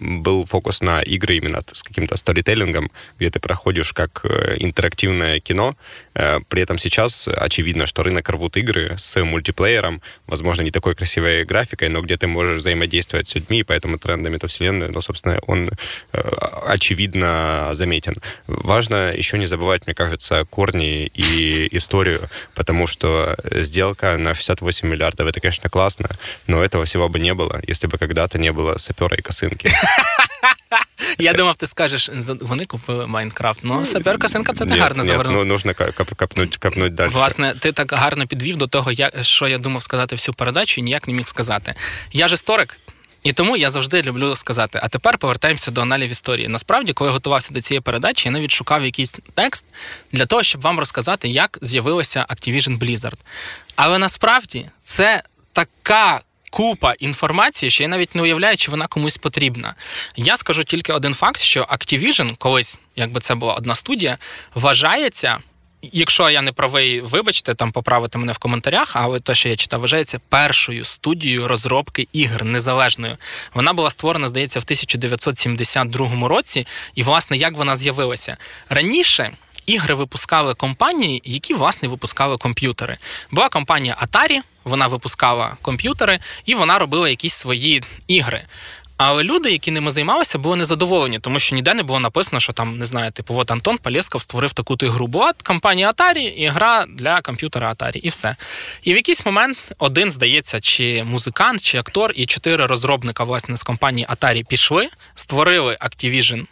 Был фокус на игры именно с каким-то сторителлингом, где ты проходишь как э, интерактивное кино. Э, при этом сейчас очевидно, что рынок рвут игры с мультиплеером, возможно, не такой красивой графикой, но где ты можешь взаимодействовать с людьми, поэтому трендами эту вселенную, ну, собственно, он очевидно заметен. Важно еще не забывать, мне кажется, корни и историю, потому что сделка на 68 миллиардов, это, конечно, классно, но этого всего бы не было, если бы когда-то не было сапера и косынки. Я думав, ти скажеш, вони купили Майнкрафт. Ну, саперка синка це не гарно завернув. Ну, нужно капнуть, капнуть далі. Власне, ти так гарно підвів до того, що я думав сказати всю передачу і ніяк не міг сказати. Я ж історик. І тому я завжди люблю сказати. А тепер повертаємося до аналів історії. Насправді, коли я готувався до цієї передачі, я навіть шукав якийсь текст для того, щоб вам розказати, як з'явилася Activision Blizzard. Але насправді це така. Купа інформації, що я навіть не уявляю, чи вона комусь потрібна. Я скажу тільки один факт: що Activision, колись, якби це була одна студія, вважається Якщо я не правий, вибачте, там поправити мене в коментарях, але те, що я читав, вважається першою студією розробки ігр незалежною. Вона була створена, здається, в 1972 році, і, власне, як вона з'явилася раніше. Ігри випускали компанії, які власне випускали комп'ютери. Була компанія Atari, вона випускала комп'ютери і вона робила якісь свої ігри. Але люди, які ними займалися, були незадоволені, тому що ніде не було написано, що там не знаю, типу, от Антон Палєсков створив таку то ігру. Була компанія Atari і гра для комп'ютера Atari, і все. І в якийсь момент один, здається, чи музикант, чи актор, і чотири розробника власне з компанії Atari пішли, створили Activision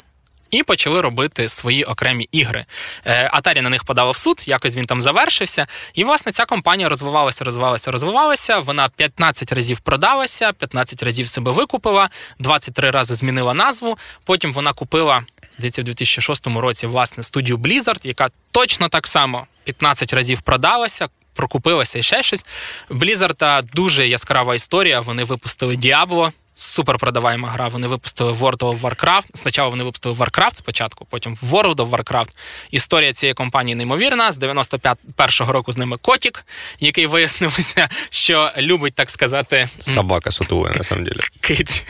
і почали робити свої окремі ігри. Атарі на них подала в суд, якось він там завершився. І, власне, ця компанія розвивалася, розвивалася, розвивалася. Вона 15 разів продалася, 15 разів себе викупила, 23 рази змінила назву. Потім вона купила, здається, в 2006 році власне студію Blizzard, яка точно так само 15 разів продалася. Прокупилася і ще щось. Blizzard дуже яскрава історія. Вони випустили Діабло суперпродаваєма гра. Вони випустили World of Warcraft. Спочатку вони випустили Warcraft спочатку, потім World of Warcraft. Історія цієї компанії неймовірна. З 91-го року з ними Котік, який вияснилося, що любить, так сказати, собака сутула, на самом деле. Кить.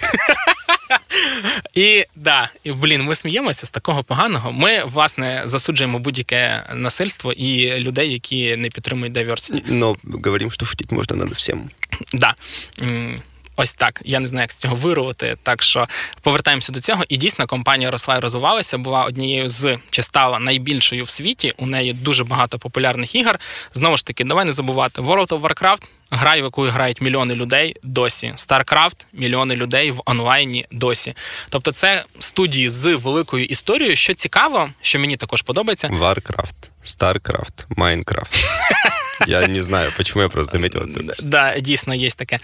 І да, і блін, ми сміємося з такого поганого. Ми, власне, засуджуємо будь-яке насильство і людей, які не підтримують diversity. Ну, говоримо, що шутити можна над всім. Да. Ось так. Я не знаю, як з цього вирувати. Так що повертаємося до цього. І дійсно компанія росла і розвивалася, була однією з чи стала найбільшою в світі. У неї дуже багато популярних ігор. Знову ж таки, давай не забувати World of Warcraft гра, в яку грають мільйони людей досі. StarCraft – мільйони людей в онлайні досі. Тобто, це студії з великою історією. Що цікаво, що мені також подобається. Warcraft. StarCraft, Minecraft. Я не знаю, чому я просто заметил это. Да, дійсно, є таке.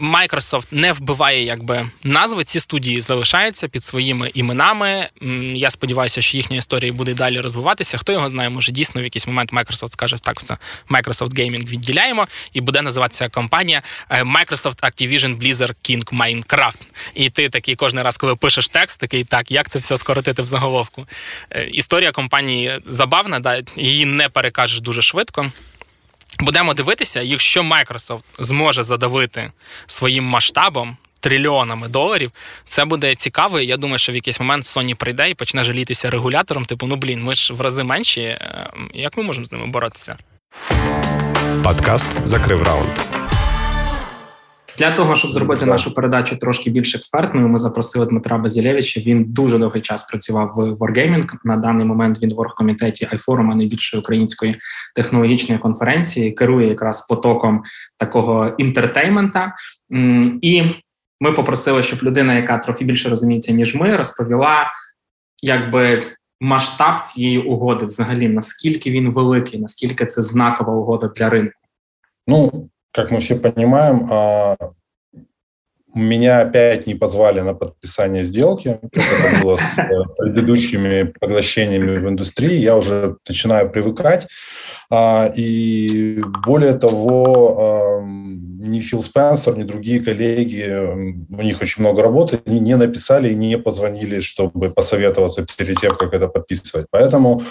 Microsoft не вбиває якби назви. Ці студії залишаються під своїми іменами. Я сподіваюся, що їхня історія буде далі розвиватися. Хто його знає, може дійсно в якийсь момент Microsoft скаже, так, все, Microsoft Gaming відділяємо, і буде називатися компанія е, Microsoft Activision Blizzard King Minecraft. І ти такий кожен раз, коли пишеш текст, такий так, як це все скоротити в заголовку. Е, історія компанії забавна її не перекажеш дуже швидко. Будемо дивитися, якщо Microsoft зможе задавити своїм масштабом. Трильйонами доларів це буде цікаво. Я думаю, що в якийсь момент Sony прийде і почне жалітися регулятором. Типу, ну блін, ми ж в рази менші. Е, як ми можемо з ними боротися? Подкаст закрив раунд. Для того щоб зробити нашу передачу трошки більш експертною, ми запросили Дмитра Базілєвича. Він дуже довгий час працював в Wargaming. На даний момент він в оргкомітеті iForum, найбільшої української технологічної конференції, керує якраз потоком такого інтертеймента. І ми попросили, щоб людина, яка трохи більше розуміється ніж ми, розповіла, якби. Масштаб цієї угоди, взагалі, наскільки він великий, наскільки це знакова угода для ринку? Ну как мы все понимаем, а, меня опять не позвали на подписание сделки, как это было с э, предыдущими поглощениями в индустрии. Я уже начинаю привыкать. А, и более того, ни Фил Спенсер, ни другие коллеги, у них очень много работы, они не написали и не позвонили, чтобы посоветоваться перед тем, как это подписывать. Поэтому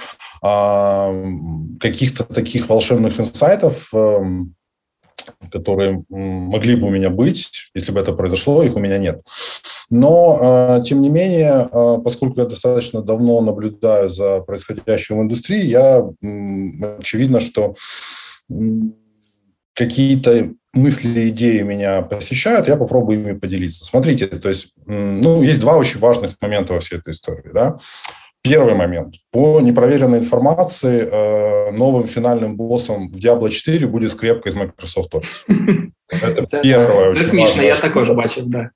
каких-то таких волшебных инсайтов которые могли бы у меня быть, если бы это произошло, их у меня нет. Но, а, тем не менее, а, поскольку я достаточно давно наблюдаю за происходящим в индустрии, я очевидно, что какие-то мысли, идеи меня посещают, я попробую ими поделиться. Смотрите, то есть, ну, есть два очень важных момента во всей этой истории, да. Первый момент. По непроверенной информации, э, новым финальным боссом в Diablo 4 будет скрепка из Microsoft Office. Это первое. Це смішно, я також бачив, да.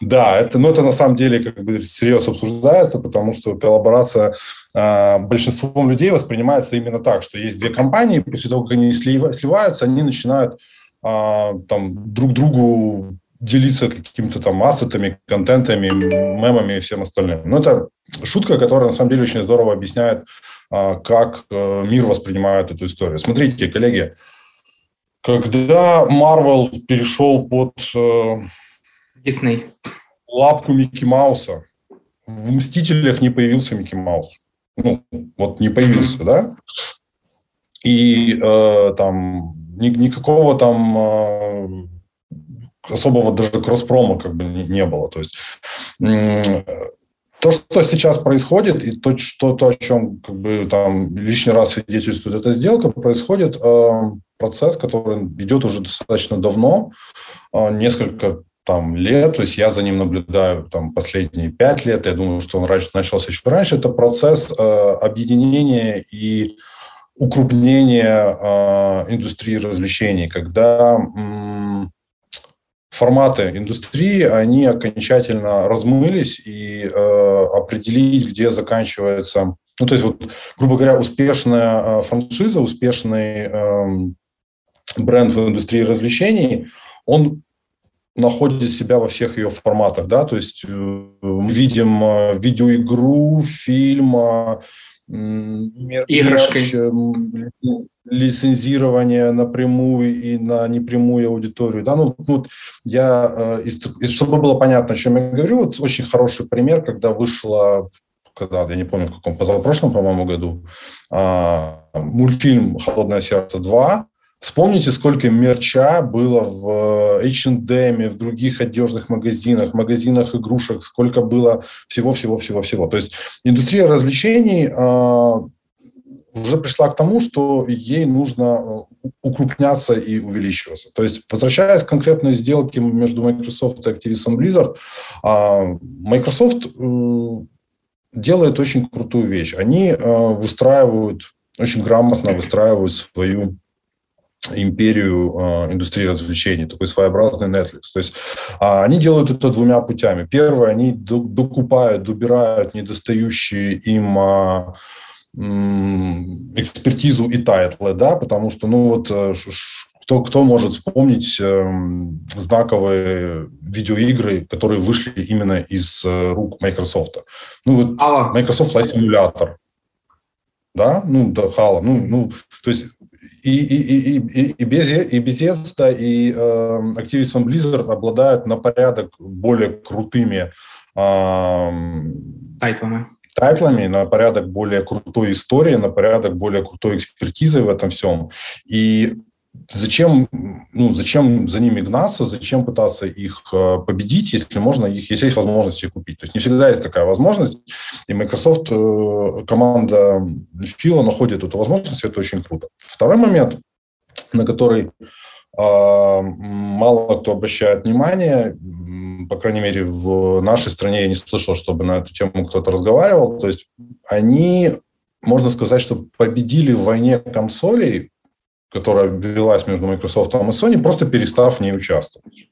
Да, это, ну, это на самом деле как бы серьезно обсуждается, потому что коллаборация э, большинством людей воспринимается именно так, что есть две компании, после того, как они сливаются, они начинают э, там друг другу делиться какими-то там ассетами, контентами, мемами и всем остальным. Но это шутка, которая на самом деле очень здорово объясняет, э, как э, мир воспринимает эту историю. Смотрите, коллеги, когда Marvel перешел под... Э, Дисней. Лапку Микки Мауса. В «Мстителях» не появился Микки Маус. Ну, вот не появился, mm-hmm. да? И э, там ни, никакого там э, особого даже кросспрома как бы не, не было. То есть то, что сейчас происходит, и то, что, то о чем как бы там лишний раз свидетельствует эта сделка, происходит э, процесс, который идет уже достаточно давно, э, несколько там, лет, то есть я за ним наблюдаю там, последние пять лет, я думаю, что он раньше, начался еще раньше, это процесс э, объединения и укрупнения э, индустрии развлечений, когда э, форматы индустрии, они окончательно размылись, и э, определить, где заканчивается, ну, то есть, вот, грубо говоря, успешная э, франшиза, успешный э, бренд в индустрии развлечений, он находит себя во всех ее форматах, да, то есть э, мы видим э, видеоигру, фильм, Игрышкой. Лицензирование напрямую и на непрямую аудиторию. Да, ну, ну я, э, чтобы было понятно, о чем я говорю, вот очень хороший пример, когда вышла когда, я не помню, в каком, позапрошлом, по-моему, году, а, мультфильм «Холодное сердце 2», Вспомните, сколько мерча было в H&M, в других одежных магазинах, магазинах игрушек, сколько было всего-всего-всего-всего. То есть индустрия развлечений э, уже пришла к тому, что ей нужно э, укрупняться и увеличиваться. То есть, возвращаясь к конкретной сделке между Microsoft и Activision Blizzard, э, Microsoft э, делает очень крутую вещь. Они выстраивают, очень грамотно выстраивают свою империю э, индустрии развлечений, такой своеобразный Netflix. То есть э, они делают это двумя путями. Первое, они докупают, добирают недостающие им э, экспертизу и тайтлы, да, потому что, ну вот, э, кто, кто может вспомнить э, знаковые видеоигры, которые вышли именно из э, рук Microsoft? Ну вот Microsoft Flight Simulator, да, ну, да, Halo, ну, ну, то есть и, и, и, и, и, без, и Bethesda, и э, Activision Blizzard обладают на порядок более крутыми э, тайтлами. Тайтлами, на порядок более крутой истории, на порядок более крутой экспертизой в этом всем. И зачем, ну, зачем за ними гнаться, зачем пытаться их э, победить, если можно их, если есть возможность их купить. То есть не всегда есть такая возможность, и Microsoft, э, команда Фила находит эту возможность, и это очень круто. Второй момент, на который а, мало кто обращает внимание, по крайней мере, в нашей стране я не слышал, чтобы на эту тему кто-то разговаривал. То есть они, можно сказать, что победили в войне консолей которая велась между Microsoft и Sony, просто перестав в ней участвовать.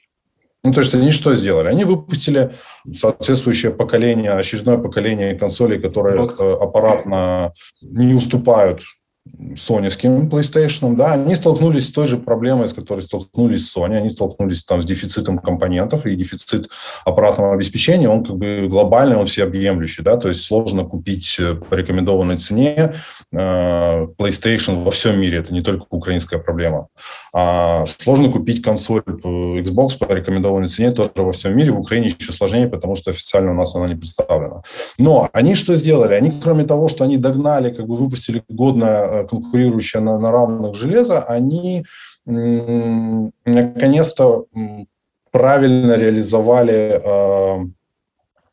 Ну, то есть они что сделали? Они выпустили соответствующее поколение, очередное поколение консолей, которые Box. Э, аппаратно не уступают соневским PlayStation, да, они столкнулись с той же проблемой, с которой столкнулись Sony, они столкнулись там с дефицитом компонентов и дефицит аппаратного обеспечения, он как бы глобальный, он всеобъемлющий, да, то есть сложно купить э, по рекомендованной цене PlayStation во всем мире, это не только украинская проблема. А сложно купить консоль Xbox по рекомендованной цене тоже во всем мире, в Украине еще сложнее, потому что официально у нас она не представлена. Но они что сделали? Они, кроме того, что они догнали, как бы выпустили годное конкурирующие на, на равных железа, они наконец-то правильно реализовали э,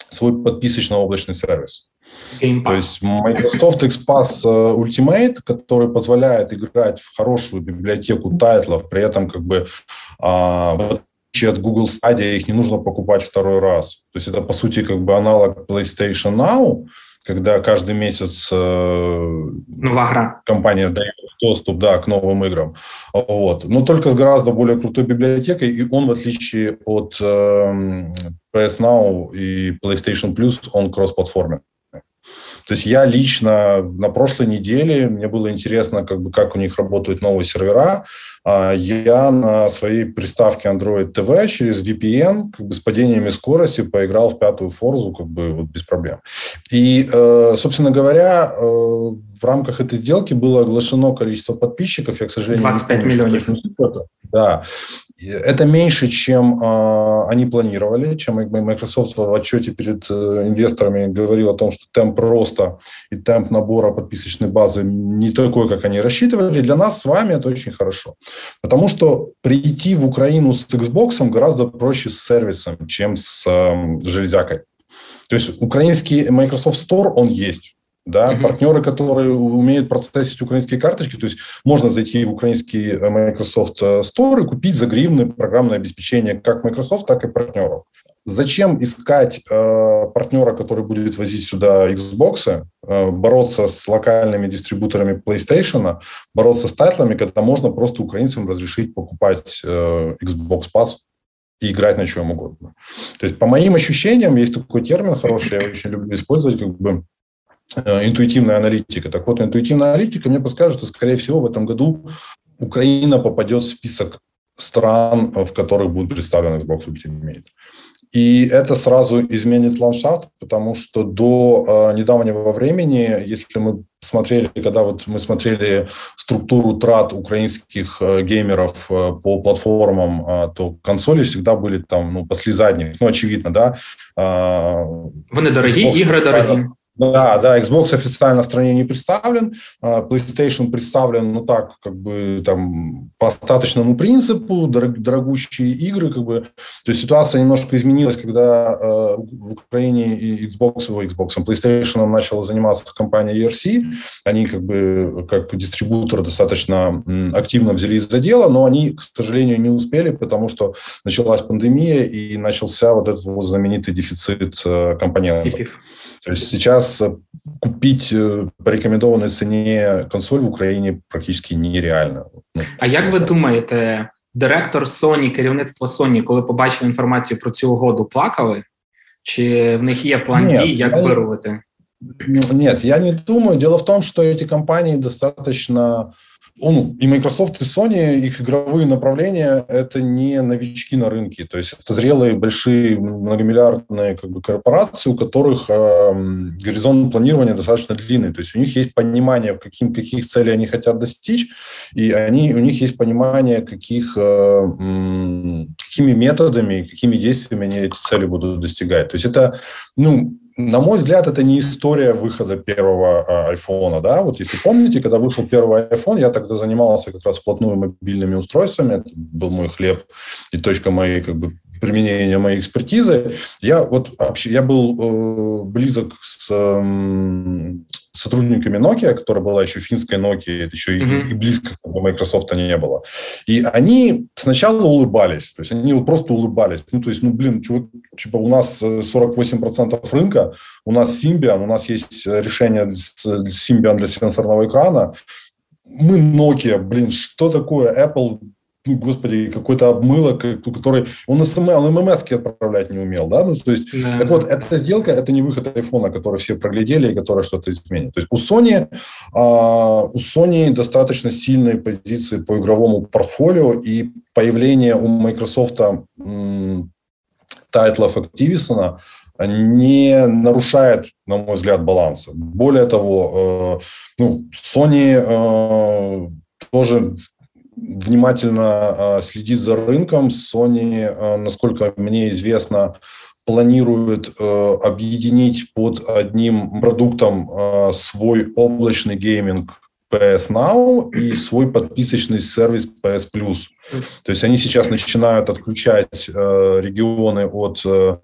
свой подписочно-облачный сервис. То есть Microsoft XPass э, Ultimate, который позволяет играть в хорошую библиотеку тайтлов, при этом как бы а, в отличие от Google Stadia их не нужно покупать второй раз. То есть это, по сути, как бы аналог PlayStation Now, когда каждый месяц игра. компания дает доступ да, к новым играм. Вот. Но только с гораздо более крутой библиотекой, и он, в отличие от э, PS Now и PlayStation Plus, он кроссплатформен. То есть я лично на прошлой неделе, мне было интересно, как, бы, как у них работают новые сервера, а, я на своей приставке Android TV через VPN как бы с падениями скорости поиграл в пятую форзу как бы вот без проблем. И, э, собственно говоря, э, в рамках этой сделки было оглашено количество подписчиков. Я, к сожалению, 25 не помню, миллионов. Да. Это меньше, чем э, они планировали, чем Microsoft в отчете перед инвесторами говорил о том, что темп роста и темп набора подписочной базы не такой, как они рассчитывали. Для нас с вами это очень хорошо. Потому что прийти в Украину с Xbox гораздо проще с сервисом, чем с э, железякой. То есть украинский Microsoft Store, он есть. Да, mm-hmm. партнеры, которые умеют процессить украинские карточки, то есть можно зайти в украинский э, Microsoft э, Store и купить за гривны программное обеспечение как Microsoft, так и партнеров. Зачем искать э, партнера, который будет возить сюда Xbox, э, бороться с локальными дистрибуторами PlayStation, бороться с тайтлами, когда можно просто украинцам разрешить покупать э, Xbox Pass и играть на чем угодно. То есть, по моим ощущениям, есть такой термин хороший, я очень люблю использовать, как бы э, интуитивная аналитика. Так вот, интуитивная аналитика мне подскажет, что, скорее всего, в этом году Украина попадет в список стран, в которых будет представлен Xbox Ultimate. И это сразу изменит ландшафт, потому что до э, недавнего времени, если мы смотрели, когда вот мы смотрели структуру трат украинских э, геймеров э, по платформам, э, то консоли всегда были там, ну, после задних, ну, очевидно, да. Э, Вони дорогі, ігри дорогі. Да, да, Xbox официально в стране не представлен, а, PlayStation представлен, ну так, как бы там по остаточному принципу, дорогущие игры, как бы. То есть ситуация немножко изменилась, когда э, в Украине и Xbox, его Xbox, PlayStation начала заниматься компания ERC, они как бы как дистрибутор достаточно активно взялись за дело, но они, к сожалению, не успели, потому что началась пандемия и начался вот этот вот знаменитый дефицит э, компонентов. То есть сейчас э, купить э, по рекомендованной цене консоль в Україні практично нереально. Ну, а як ви думаєте, директор Sony, керівництво Sony, коли побачили інформацію про цю угоду, плакали? Чи в них є план Нет, дій, як вирувати? Нет, я не думаю. Дело в том, что эти компании достаточно ну, и Microsoft, и Sony, их игровые направления – это не новички на рынке. То есть это зрелые, большие, многомиллиардные как бы, корпорации, у которых э, горизонт планирования достаточно длинный. То есть у них есть понимание, каким, каких целей они хотят достичь, и они, у них есть понимание, каких, э, какими методами, какими действиями они эти цели будут достигать. То есть это ну, на мой взгляд, это не история выхода первого а, айфона, да, вот если помните, когда вышел первый iPhone, я тогда занимался как раз вплотную мобильными устройствами, это был мой хлеб и точка моей как бы применения моей экспертизы. Я вот вообще я был э, близок с э, сотрудниками Nokia, которая была еще финской Nokia, это еще mm-hmm. и, и близко до Microsoft не было. И они сначала улыбались, то есть они вот просто улыбались. Ну, то есть, ну, блин, чувак, типа у нас 48% э, рынка, у нас Symbian, у нас есть решение Symbian для сенсорного экрана, мы Nokia, блин, что такое Apple господи, какой-то обмылок, который... Он, СМ, он ММС отправлять не умел, да? Ну, то есть, да. так вот, эта сделка, это не выход айфона, который все проглядели и который что-то изменит. То есть, у Sony, а, у Sony достаточно сильные позиции по игровому портфолио, и появление у Microsoft м, тайтлов Activision не нарушает, на мой взгляд, баланса. Более того, э, ну, Sony э, тоже внимательно а, следит за рынком. Sony, а, насколько мне известно, планирует э, объединить под одним продуктом э, свой облачный гейминг PS Now и свой подписочный сервис PS Plus. То есть они сейчас начинают отключать э, регионы от э,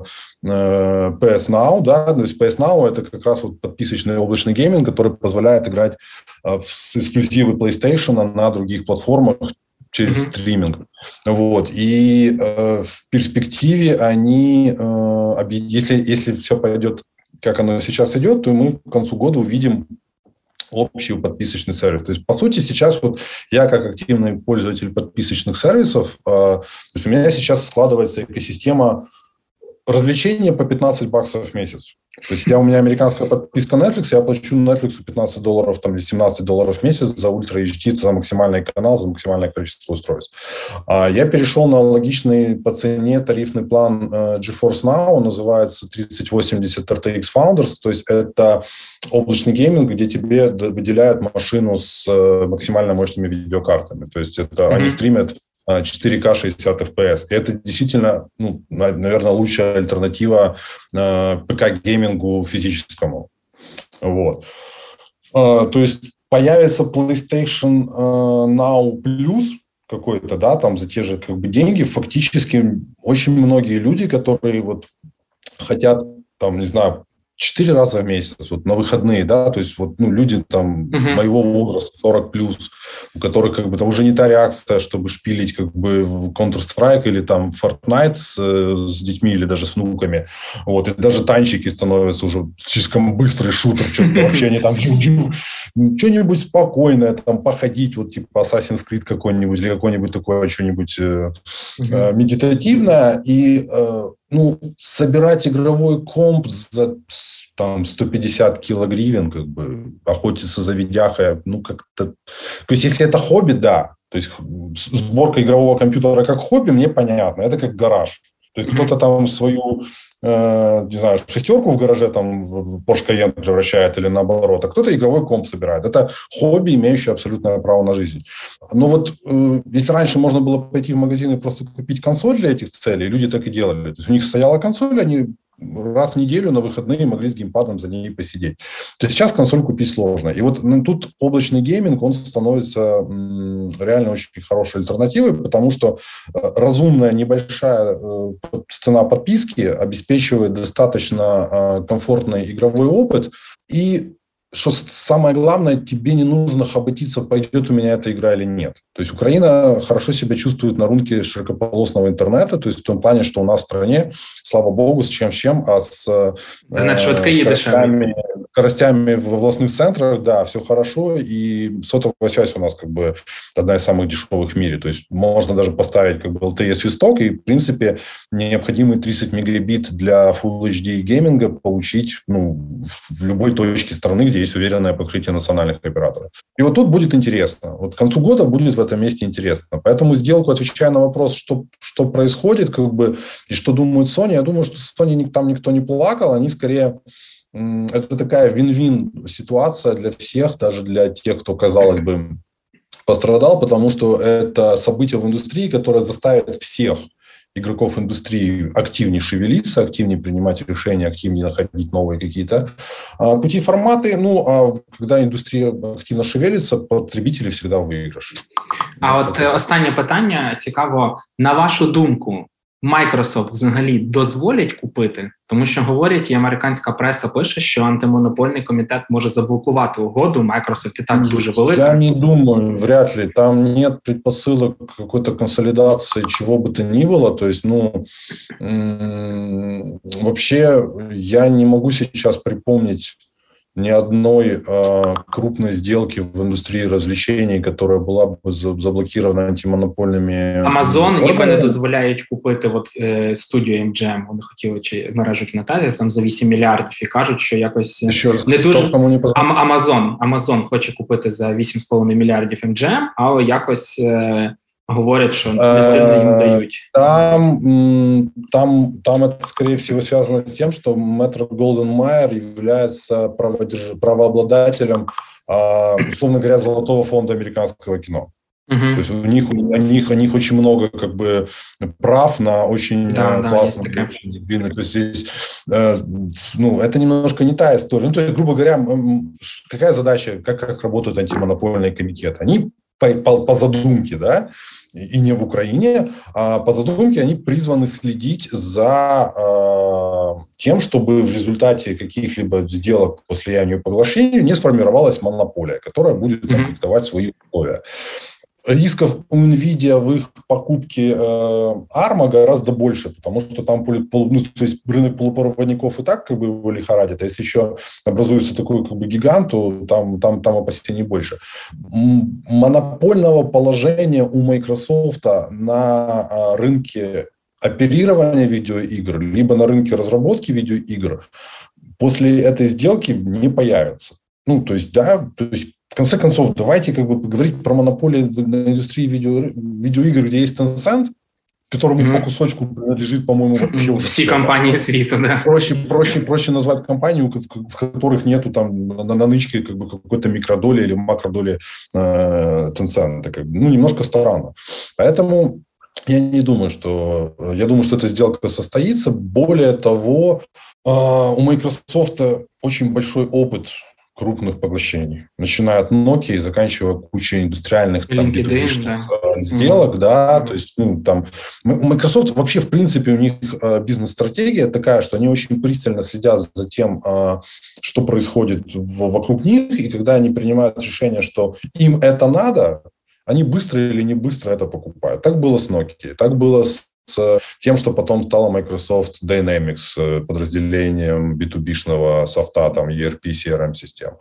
PS Now, да, то есть PS Now это как раз вот подписочный облачный гейминг, который позволяет играть э, в эксклюзивы PlayStation на других платформах через mm-hmm. стриминг. Вот. И э, в перспективе они, э, если, если все пойдет как оно сейчас идет, то мы к концу года увидим общий подписочный сервис. То есть, по сути, сейчас вот я как активный пользователь подписочных сервисов, э, то есть у меня сейчас складывается экосистема развлечения по 15 баксов в месяц. То есть я, у меня американская подписка Netflix, я плачу Netflix 15 долларов там, или 17 долларов в месяц за Ultra HD, за максимальный канал, за максимальное количество устройств. А я перешел на логичный по цене тарифный план uh, GeForce Now, он называется 3080 RTX Founders, то есть это облачный гейминг, где тебе выделяют машину с uh, максимально мощными видеокартами. То есть это mm-hmm. они стримят 4К 60 FPS. Это действительно, ну, наверное, лучшая альтернатива э, ПК-геймингу физическому. Вот. Э, то есть появится PlayStation э, Now Plus какой-то, да, там за те же как бы деньги, фактически очень многие люди, которые вот хотят там, не знаю, четыре раза в месяц, вот на выходные, да, то есть вот ну, люди там uh-huh. моего возраста, 40 плюс, у которых как бы там уже не та реакция, чтобы шпилить как бы в Counter-Strike или там Fortnite с, с детьми или даже с внуками, вот, и даже танчики становятся уже слишком быстрый шутер, что-то вообще они там что-нибудь спокойное, там походить, вот типа Assassin's Creed какой-нибудь или какой-нибудь такое что-нибудь uh-huh. э, медитативное, и э, ну, собирать игровой комп за там 150 килогривен, как бы, охотиться за видяхой, ну, как-то... То есть, если это хобби, да. То есть, сборка игрового компьютера как хобби, мне понятно. Это как гараж. То есть, кто-то там свою Э, не знаю, шестерку в гараже там в Porsche Cayenne превращает или наоборот, а кто-то игровой комп собирает. Это хобби, имеющее абсолютное право на жизнь. Но вот э, если раньше можно было пойти в магазин и просто купить консоль для этих целей, люди так и делали. То есть у них стояла консоль, они раз в неделю на выходные могли с геймпадом за ней посидеть. То есть сейчас консоль купить сложно. И вот ну, тут облачный гейминг, он становится реально очень хорошей альтернативой, потому что э, разумная небольшая э, цена подписки обеспечивает достаточно э, комфортный игровой опыт и что самое главное, тебе не нужно хоботиться, пойдет у меня эта игра или нет. То есть Украина хорошо себя чувствует на рынке широкополосного интернета, то есть в том плане, что у нас в стране, слава богу, с чем с чем, а с, да, э, скоростями, скоростями в областных центрах, да, все хорошо, и сотовая связь у нас как бы одна из самых дешевых в мире. То есть можно даже поставить как бы LTE свисток, и, в принципе, необходимые 30 мегабит для Full HD гейминга получить ну, в любой точке страны, где есть уверенное покрытие национальных операторов. И вот тут будет интересно. Вот к концу года будет в этом месте интересно. Поэтому сделку, отвечая на вопрос, что, что происходит, как бы, и что думает Sony, я думаю, что Sony там никто не плакал, они скорее это такая вин-вин ситуация для всех, даже для тех, кто, казалось бы, пострадал, потому что это событие в индустрии, которое заставит всех игроков индустрии активнее шевелиться, активнее принимать решения, активнее находить новые какие-то а, пути, форматы. Ну, а когда индустрия активно шевелиться, потребители всегда в выигрыше. А от останнє питання цікаво, на вашу думку, Microsoft взагалі дозволять купити, тому що говорять, і американська преса пише, що антимонопольний комітет може заблокувати угоду. Microsoft і так дуже велика. Я не думаю, вряд ли. Там нет предпосылок какой-то консолидации чего бы то ни было. То есть, ну, вообще я не могу сейчас припомнить ни одной э, крупной сделки в индустрии развлечений, которая была б заблокирована антимонопольними Амазон ніби не дозволяють купити от е, студію MGM, Вони хотіли чи мережу кінотеатрів там за 8 мільярдів і кажуть, що якось Ще не дуже не Амазон Амазон хоче купити за 8,5 мільярдів MGM, але якось е, говорят, что не сильно им дают. Там, там, там это, скорее всего, связано с тем, что Метро Голден Майер является праводерж... правообладателем, условно говоря, золотого фонда американского кино. Угу. То есть у них, у них, у них очень много как бы прав на очень да, э, классные, да, очень То есть здесь, э, ну, это немножко не та история. Ну, то есть, грубо говоря, какая задача, как, как работают антимонопольные комитеты? Они по, по, по задумке, да, и не в Украине, а по задумке они призваны следить за э, тем, чтобы в результате каких-либо сделок по слиянию и поглощению не сформировалась монополия, которая будет диктовать свои условия. Рисков у NVIDIA в их покупке э, гораздо больше, потому что там полу, ну, то есть рынок полупроводников и так как бы его лихорадит, а если еще образуется такой как бы гигант, то там, там, там опасений больше. Монопольного положения у Microsoft на а, рынке оперирования видеоигр, либо на рынке разработки видеоигр после этой сделки не появится. Ну, то есть, да, то есть в конце концов, давайте как бы поговорить про монополию на индустрии видео, видеоигр, где есть Tencent, которому mm-hmm. по кусочку принадлежит, по-моему, вообще все компании света, да. Проще, проще, проще назвать компанию, в, которых нету там на, на нычке как бы какой-то микродоли или макродоли э, Tencent. Как бы, ну, немножко странно. Поэтому я не думаю, что... Я думаю, что эта сделка состоится. Более того, э, у Microsoft очень большой опыт крупных поглощений, начиная от Nokia и заканчивая кучей индустриальных там LinkedIn, да. Э, сделок, mm-hmm. да, то есть ну, там у Microsoft вообще в принципе у них э, бизнес-стратегия такая, что они очень пристально следят за тем, э, что происходит вокруг них, и когда они принимают решение, что им это надо, они быстро или не быстро это покупают. Так было с Nokia, так было с с тем, что потом стало Microsoft Dynamics, э, подразделением B2B-шного софта, там, ERP, CRM-систем.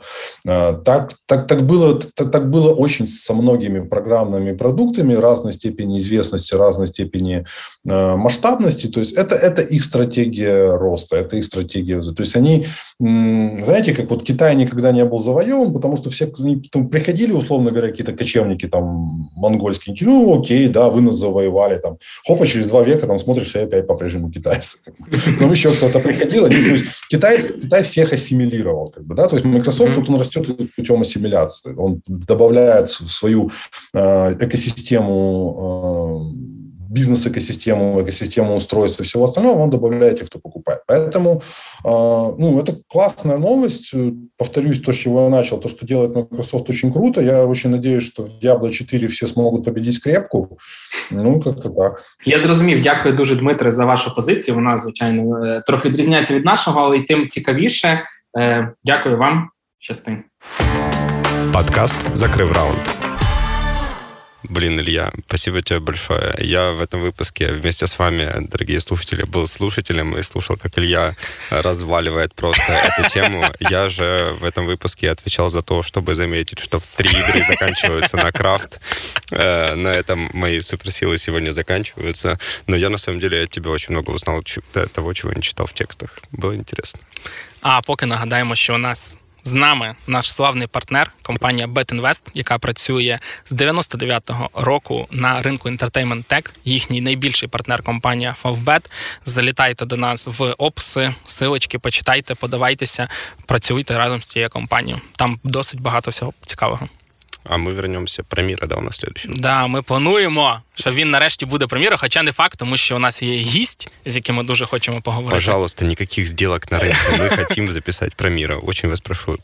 Э, так, так, так, было, так, так было очень со многими программными продуктами разной степени известности, разной степени э, масштабности. То есть это, это их стратегия роста, это их стратегия. То есть они, знаете, как вот Китай никогда не был завоеван, потому что все приходили, условно говоря, какие-то кочевники там монгольские, ну окей, да, вы нас завоевали, там, хопа, через два века там смотришь, все опять по-прежнему китайцы. Потом еще кто-то приходил. Они, то есть Китай, Китай всех ассимилировал. Как бы, да? То есть Microsoft, тут он растет путем ассимиляции. Он добавляет в свою э, экосистему э, бизнес-экосистему, экосистему устройств и всего остального, он добавляет тех, кто покупает. Поэтому а, ну, это классная новость. Повторюсь, то, с чего я начал, то, что делает Microsoft, очень круто. Я очень надеюсь, что в Diablo 4 все смогут победить скрепку. Ну, как-то так. Я зрозумів. Дякую дуже, Дмитре, за вашу позицію. Вона, звичайно, трохи відрізняється від нашого, але й тим цікавіше. Дякую вам. Щасти. Подкаст закрив раунд. Блин, Илья, спасибо тебе большое. Я в этом выпуске вместе с вами, дорогие слушатели, был слушателем и слушал, как Илья разваливает просто эту тему. Я же в этом выпуске отвечал за то, чтобы заметить, что в три игры заканчиваются на крафт. Э, на этом мои суперсилы сегодня заканчиваются. Но я, на самом деле, от тебя очень много узнал того, чего не читал в текстах. Было интересно. А поки нагадаємо, що у нас З нами наш славний партнер, компанія BetInvest, яка працює з 99-го року на ринку Entertainment Tech. Їхній найбільший партнер компанія Favbet. Залітайте до нас в описи, силочки, почитайте, подавайтеся, працюйте разом з цією компанією. Там досить багато всього цікавого. А ми вернемося прем'єра, да, у нас слідчий. Да, ми плануємо, що він нарешті буде прем'єра, хоча не факт, тому що у нас є гість, з яким ми дуже хочемо поговорити. Пожалуйста, ніяких зділок на ринку. Ми хочемо записати прем'єру. Очень вас прошу,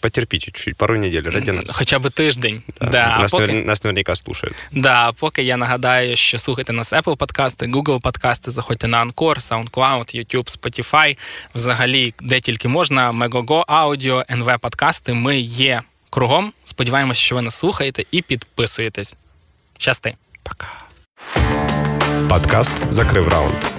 потерпіть чуть-чуть, пару недель ради нас. Хоча б тиждень. Да. Да. Нас, поки... нас наверняка слушають. Да, поки я нагадаю, що слухайте нас Apple подкасти, Google подкасти, заходьте на Anchor, SoundCloud, YouTube, Spotify, взагалі, де тільки можна, Megogo, Audio, NV подкасти. Ми є кругом. Сподіваємося, що ви нас слухаєте і підписуєтесь. Щасти. Пока. Подкаст закрив раунд.